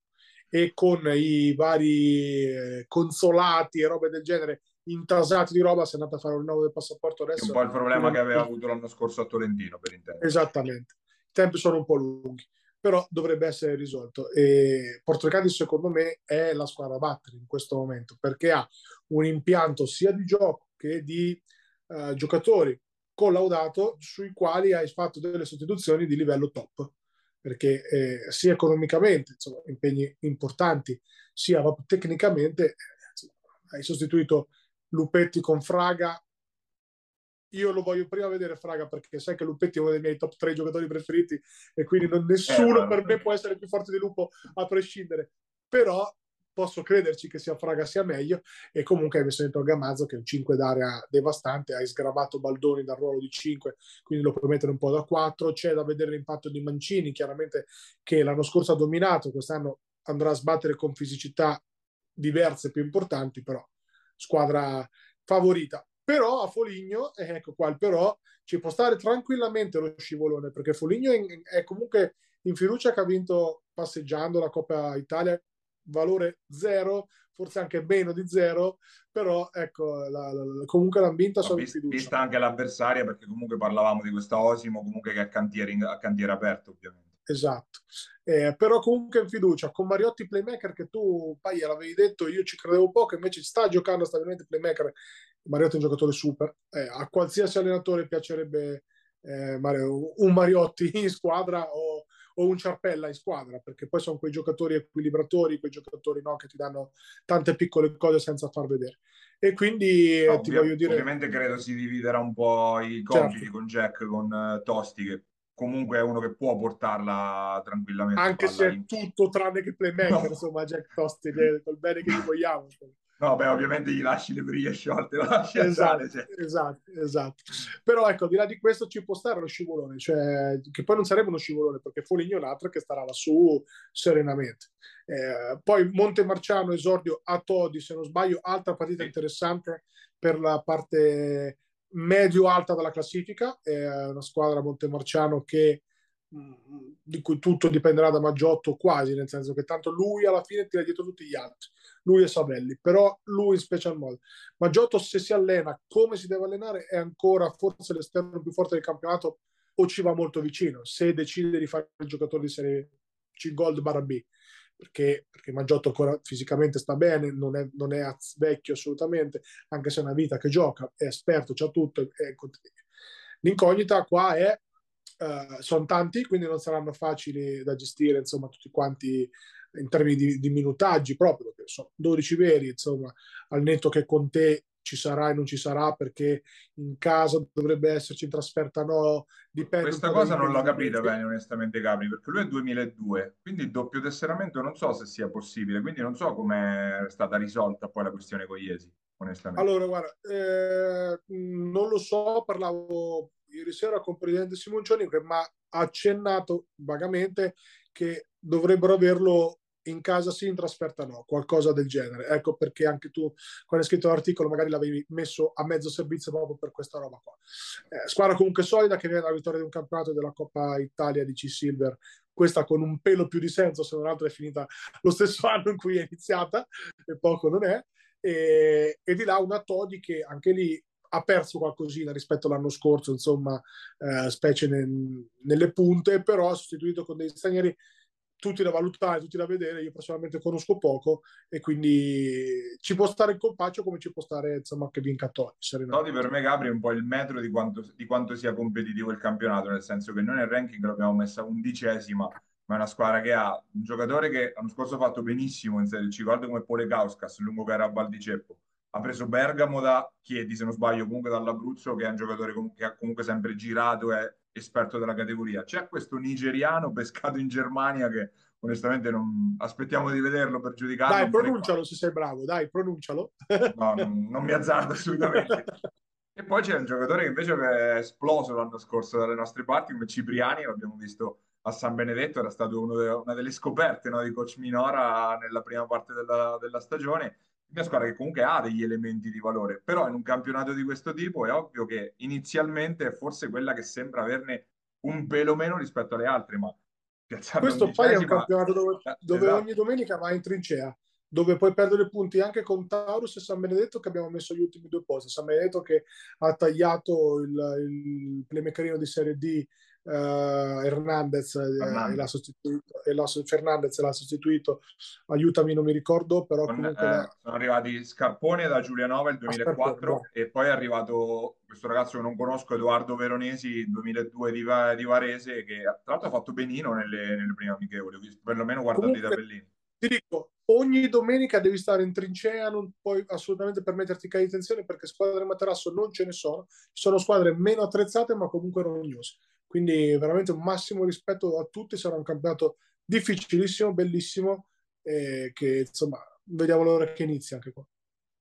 e con i vari eh, consolati e robe del genere intasati di roba si è andato a fare un rinnovo del passaporto adesso. È un po' il problema che aveva avuto l'anno scorso a Tolentino, per intendere. Esattamente. I tempi sono un po' lunghi, però dovrebbe essere risolto. E Porto Ricardo, secondo me, è la squadra a battere in questo momento, perché ha un impianto sia di gioco che di uh, giocatori collaudato sui quali hai fatto delle sostituzioni di livello top perché eh, sia economicamente, insomma, impegni importanti, sia tecnicamente, eh, hai sostituito Lupetti con Fraga. Io lo voglio prima vedere Fraga perché sai che Lupetti è uno dei miei top 3 giocatori preferiti e quindi non, nessuno eh, per me può essere più forte di Lupo a prescindere. Però posso crederci che sia Fraga sia meglio e comunque hai messo dentro Gamazzo che è un 5 d'area devastante, hai sgravato Baldoni dal ruolo di 5 quindi lo puoi mettere un po' da 4 c'è da vedere l'impatto di Mancini chiaramente che l'anno scorso ha dominato quest'anno andrà a sbattere con fisicità diverse più importanti però squadra favorita. Però a Foligno, eh, ecco qua il però, ci può stare tranquillamente lo scivolone, perché Foligno è, è comunque in fiducia che ha vinto passeggiando la Coppa Italia, valore zero, forse anche meno di zero, però ecco, la, la, comunque l'hanno vinta no, in fiducia. Vista anche l'avversaria, perché comunque parlavamo di questa Osimo, comunque che è a cantiere, a cantiere aperto, ovviamente. Esatto, eh, però comunque in fiducia con Mariotti playmaker che tu Paia l'avevi detto, io ci credevo poco, invece sta giocando stabilmente playmaker. Mariotti è un giocatore super, eh, a qualsiasi allenatore piacerebbe eh, un Mariotti in squadra o, o, un Ciarpella in squadra, perché poi sono quei giocatori equilibratori, quei giocatori no, che ti danno tante piccole cose senza far vedere. E quindi no, ti ovvia, voglio dire... Ovviamente credo si dividerà un po' i compiti certo. con Jack, con uh, Tosti, che comunque è uno che può portarla tranquillamente. Anche se è tutto tranne che playmaker, no. insomma, Jack Tosti, col bene che gli vogliamo. No, beh, ovviamente gli lasci le briglie sciolte, lasci esatto, andare, cioè. esatto, esatto. Però ecco, di là di questo ci può stare lo scivolone, cioè, che poi non sarebbe uno scivolone, perché Foligno è un altro che starà lassù serenamente. Eh, poi Montemarciano, esordio a Todi, se non sbaglio, altra partita interessante per la parte medio-alta della classifica, è una squadra Montemarciano che mm, di cui tutto dipenderà da Maggiotto quasi, nel senso che tanto lui alla fine tira dietro tutti gli altri, lui e Sabelli, però lui in special modo. Maggiotto se si allena come si deve allenare è ancora forse l'esterno più forte del campionato o ci va molto vicino, se decide di fare il giocatore di Serie C Gold barra B perché, perché Maggiotto ancora fisicamente sta bene, non è, non è vecchio assolutamente, anche se è una vita che gioca, è esperto, c'ha tutto. È... L'incognita qua è, uh, sono tanti, quindi non saranno facili da gestire, insomma, tutti quanti in termini di, di minutaggi proprio, perché sono 12 veri, insomma, al netto che con te ci sarà e non ci sarà perché in casa dovrebbe esserci in trasferta no dipende questa cosa non l'ho capita bene onestamente Gabri perché lui è 2002 quindi il doppio tesseramento non so se sia possibile quindi non so come è stata risolta poi la questione con Iesi onestamente. Allora guarda eh, non lo so parlavo ieri sera con il presidente Simoncioni mi ha accennato vagamente che dovrebbero averlo in casa sì, in trasferta no, qualcosa del genere. Ecco perché anche tu, quando hai scritto l'articolo, magari l'avevi messo a mezzo servizio proprio per questa roba qua. Eh, squadra comunque solida che viene dalla vittoria di un campionato della Coppa Italia di C-Silver, questa con un pelo più di senso, se non altro è finita lo stesso anno in cui è iniziata, e poco non è. E, e di là una Todi che anche lì ha perso qualcosina rispetto all'anno scorso, insomma, eh, specie nel, nelle punte, però ha sostituito con dei stranieri tutti da valutare, tutti da vedere. Io personalmente conosco poco e quindi ci può stare il compaccio come ci può stare insomma che vinca Tony. Tony per me Gabri è un po' il metro di quanto, di quanto, sia competitivo il campionato, nel senso che noi nel ranking l'abbiamo messa undicesima, ma è una squadra che ha un giocatore che l'anno scorso ha fatto benissimo in Serie C, guarda come Pole Kauskas, lungo che a Val di Ceppo. Ha preso Bergamo da Chiedi, se non sbaglio, comunque dall'Abruzzo, che è un giocatore che ha comunque sempre girato, è esperto della categoria. C'è questo nigeriano pescato in Germania che onestamente non... aspettiamo di vederlo per giudicarlo. Dai, pronuncialo se sei bravo, dai, pronuncialo. No, non, non mi azzardo assolutamente. e poi c'è un giocatore che invece è esploso l'anno scorso dalle nostre parti, come Cipriani, l'abbiamo visto a San Benedetto, era stato de... una delle scoperte no, di coach Minora nella prima parte della, della stagione una squadra che comunque ha degli elementi di valore, però in un campionato di questo tipo è ovvio che inizialmente è forse quella che sembra averne un pelo meno rispetto alle altre, ma questo poi è un campionato dove, eh, dove esatto. ogni domenica va in trincea, dove puoi perdere punti anche con Taurus e San Benedetto che abbiamo messo gli ultimi due posti. San Benedetto che ha tagliato il, il playmakerino di Serie D uh, Hernandez, Fernandez. E l'ha sostituito, e la, Fernandez l'ha sostituito, aiutami, non mi ricordo, però Con, comunque... Eh, sono arrivati Scarpone da Giulianova il 2004 ah, e poi è arrivato questo ragazzo che non conosco, Edoardo Veronesi, 2002 di, di Varese, che tra l'altro ha fatto benino nelle, nelle prime amichevoli, perlomeno guardando i tabellini. Ti dico, ogni domenica devi stare in trincea, non puoi assolutamente permetterti cali di tensione perché squadre materasso non ce ne sono, sono squadre meno attrezzate ma comunque rognose. Quindi veramente un massimo rispetto a tutti, sarà un campionato difficilissimo, bellissimo, e che insomma vediamo l'ora che inizia anche qua.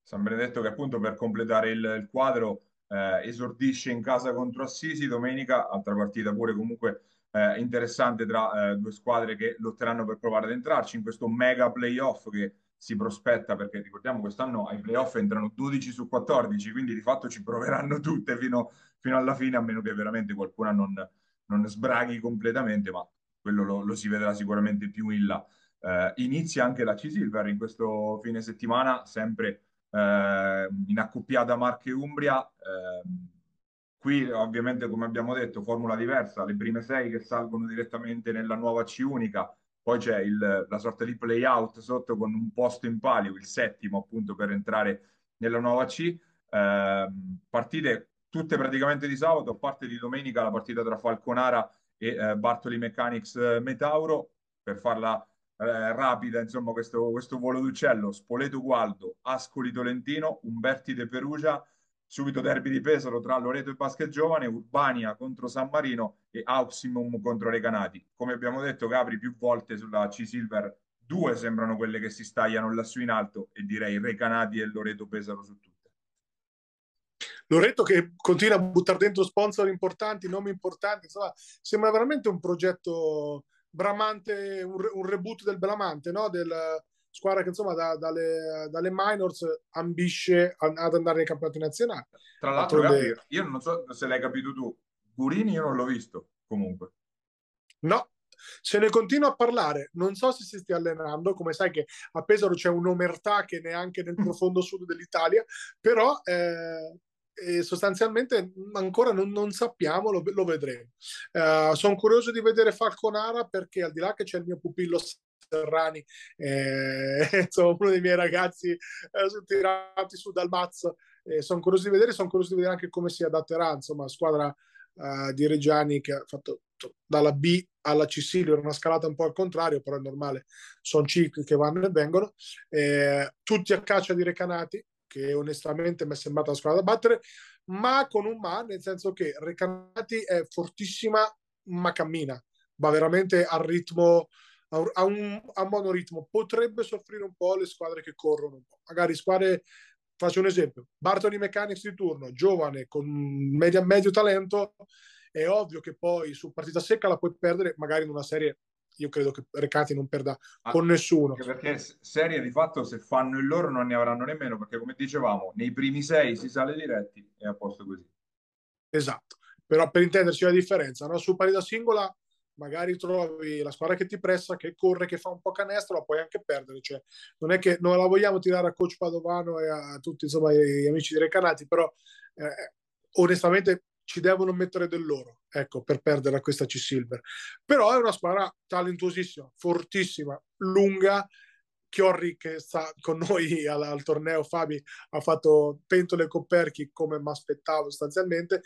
San Benedetto che appunto per completare il, il quadro eh, esordisce in casa contro Assisi domenica, altra partita pure comunque eh, interessante tra eh, due squadre che lotteranno per provare ad entrarci in questo mega playoff che si prospetta perché ricordiamo quest'anno ai playoff entrano 12 su 14 quindi di fatto ci proveranno tutte fino, fino alla fine a meno che veramente qualcuna non, non sbraghi completamente, ma quello lo, lo si vedrà sicuramente più in là. Eh, inizia anche la C-Silver in questo fine settimana, sempre eh, in accoppiata Marche Umbria. Eh, qui ovviamente, come abbiamo detto, formula diversa, le prime sei che salgono direttamente nella nuova C unica, poi c'è il, la sorta di play out sotto con un posto in palio, il settimo appunto per entrare nella nuova C. Eh, partite tutte praticamente di sabato, a parte di domenica la partita tra Falconara e eh, Bartoli Mechanics eh, Metauro, per farla eh, rapida, insomma, questo, questo volo d'uccello, Spoleto Gualdo, Ascoli Tolentino, Umberti De Perugia, subito derby di Pesaro tra Loreto e Basket Giovane, Urbania contro San Marino e Auximum contro Recanati. Come abbiamo detto, Capri più volte sulla C-Silver, due sembrano quelle che si stagliano lassù in alto e direi Recanati e Loreto Pesaro su tutte. Loretto che continua a buttare dentro sponsor importanti, nomi importanti, insomma, sembra veramente un progetto bramante, un, re, un reboot del Bramante, no? Del squadra che insomma da, dalle, dalle, minors ambisce ad andare nei campionati nazionali. Tra l'altro, io non so se l'hai capito tu, Gurini io non l'ho visto comunque. No, se ne continua a parlare, non so se si stia allenando, come sai che a Pesaro c'è un'omertà che neanche nel profondo sud dell'Italia, però eh, e sostanzialmente ancora non, non sappiamo, lo, lo vedremo. Uh, sono curioso di vedere Falconara perché al di là che c'è il mio pupillo Serrani, eh, insomma, uno dei miei ragazzi eh, tirati su dal mazzo, eh, sono curioso di vedere, sono curioso di vedere anche come si adatterà, insomma, squadra uh, di Reggiani che ha fatto dalla B alla C Silver, una scalata un po' al contrario, però è normale, sono cicli che vanno e vengono, eh, tutti a caccia di Recanati, che onestamente mi è sembrata la squadra da battere, ma con un ma, nel senso che Recanati è fortissima, ma cammina, va veramente al ritmo, a un, a un monoritmo. Potrebbe soffrire un po' le squadre che corrono un po'. Magari squadre, faccio un esempio, Bartoli Mechanics di turno, giovane, con media, medio talento, è ovvio che poi su partita secca la puoi perdere magari in una serie io credo che Recati non perda ah, con nessuno. Perché serie di fatto se fanno il loro non ne avranno nemmeno, perché come dicevamo, nei primi sei si sale diretti e a posto così. Esatto, però per intenderci la differenza, no? su partita singola magari trovi la squadra che ti pressa, che corre, che fa un po' canestro, la puoi anche perdere. Cioè, non è che non la vogliamo tirare a coach Padovano e a tutti insomma, gli amici di Recanati, però eh, onestamente ci devono mettere del loro, ecco, per perdere a questa C-Silver. Però è una squadra talentuosissima, fortissima, lunga. Chiorri che sta con noi al, al torneo Fabi ha fatto pentole e coperchi come mi aspettavo sostanzialmente.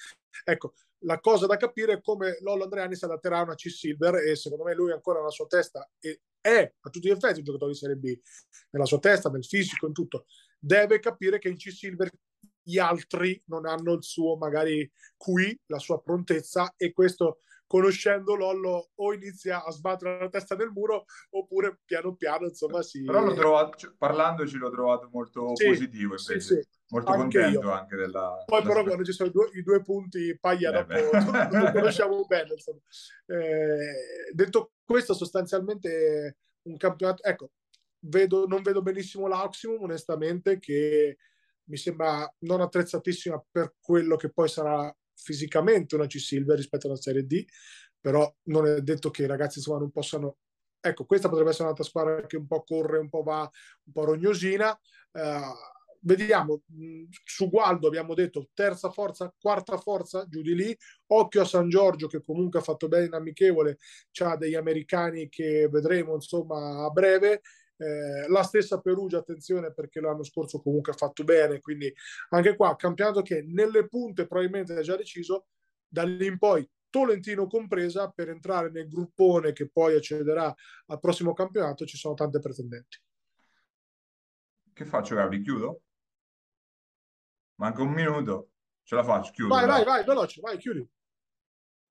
Ecco, la cosa da capire è come Lollo Andreani si adatterà a una C-Silver e secondo me lui ancora nella sua testa e è a tutti gli effetti un giocatore di Serie B, nella sua testa, nel fisico, in tutto. Deve capire che in C-Silver gli altri non hanno il suo magari qui, la sua prontezza e questo conoscendo Lollo o inizia a sbattere la testa nel muro oppure piano piano insomma si... Però l'ho trovato, cioè, parlandoci l'ho trovato molto sì, positivo invece. Sì, sì. Molto anche contento io. anche della... Poi però quando ci sono i due, i due punti paglia eh dopo lo conosciamo bene. Insomma. Eh, detto questo sostanzialmente un campionato... Ecco, vedo, non vedo benissimo l'Auximum onestamente che mi sembra non attrezzatissima per quello che poi sarà fisicamente una C-Silver rispetto alla Serie D, però non è detto che i ragazzi insomma non possano... Ecco, questa potrebbe essere un'altra squadra che un po' corre, un po' va, un po' rognosina. Uh, vediamo, su Gualdo abbiamo detto terza forza, quarta forza, giù di lì. Occhio a San Giorgio che comunque ha fatto bene in amichevole, c'ha degli americani che vedremo insomma a breve eh, la stessa Perugia, attenzione perché l'anno scorso comunque ha fatto bene, quindi anche qua campionato che nelle punte probabilmente è già deciso, da lì in poi Tolentino compresa per entrare nel gruppone che poi accederà al prossimo campionato ci sono tante pretendenti. Che faccio Gabri? Chiudo? Manca un minuto, ce la faccio, chiudo. Vai, vai, vai, veloce, vai, chiudi.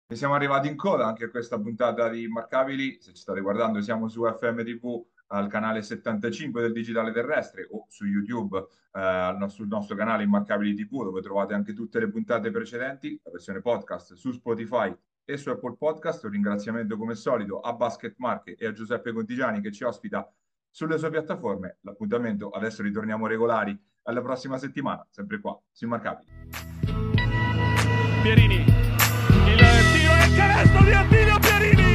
E siamo arrivati in coda anche a questa puntata di Immarcabili. Se ci state guardando, siamo su FM TV al canale 75 del Digitale Terrestre o su YouTube eh, sul nostro canale Immarcabili TV dove trovate anche tutte le puntate precedenti, la versione podcast su Spotify e su Apple Podcast. Un ringraziamento come solito a Basket Marche e a Giuseppe Contigiani che ci ospita sulle sue piattaforme. L'appuntamento adesso ritorniamo regolari alla prossima settimana, sempre qua su Immarcabili. Pierini, il tiro il canestro di Attilio Pierini!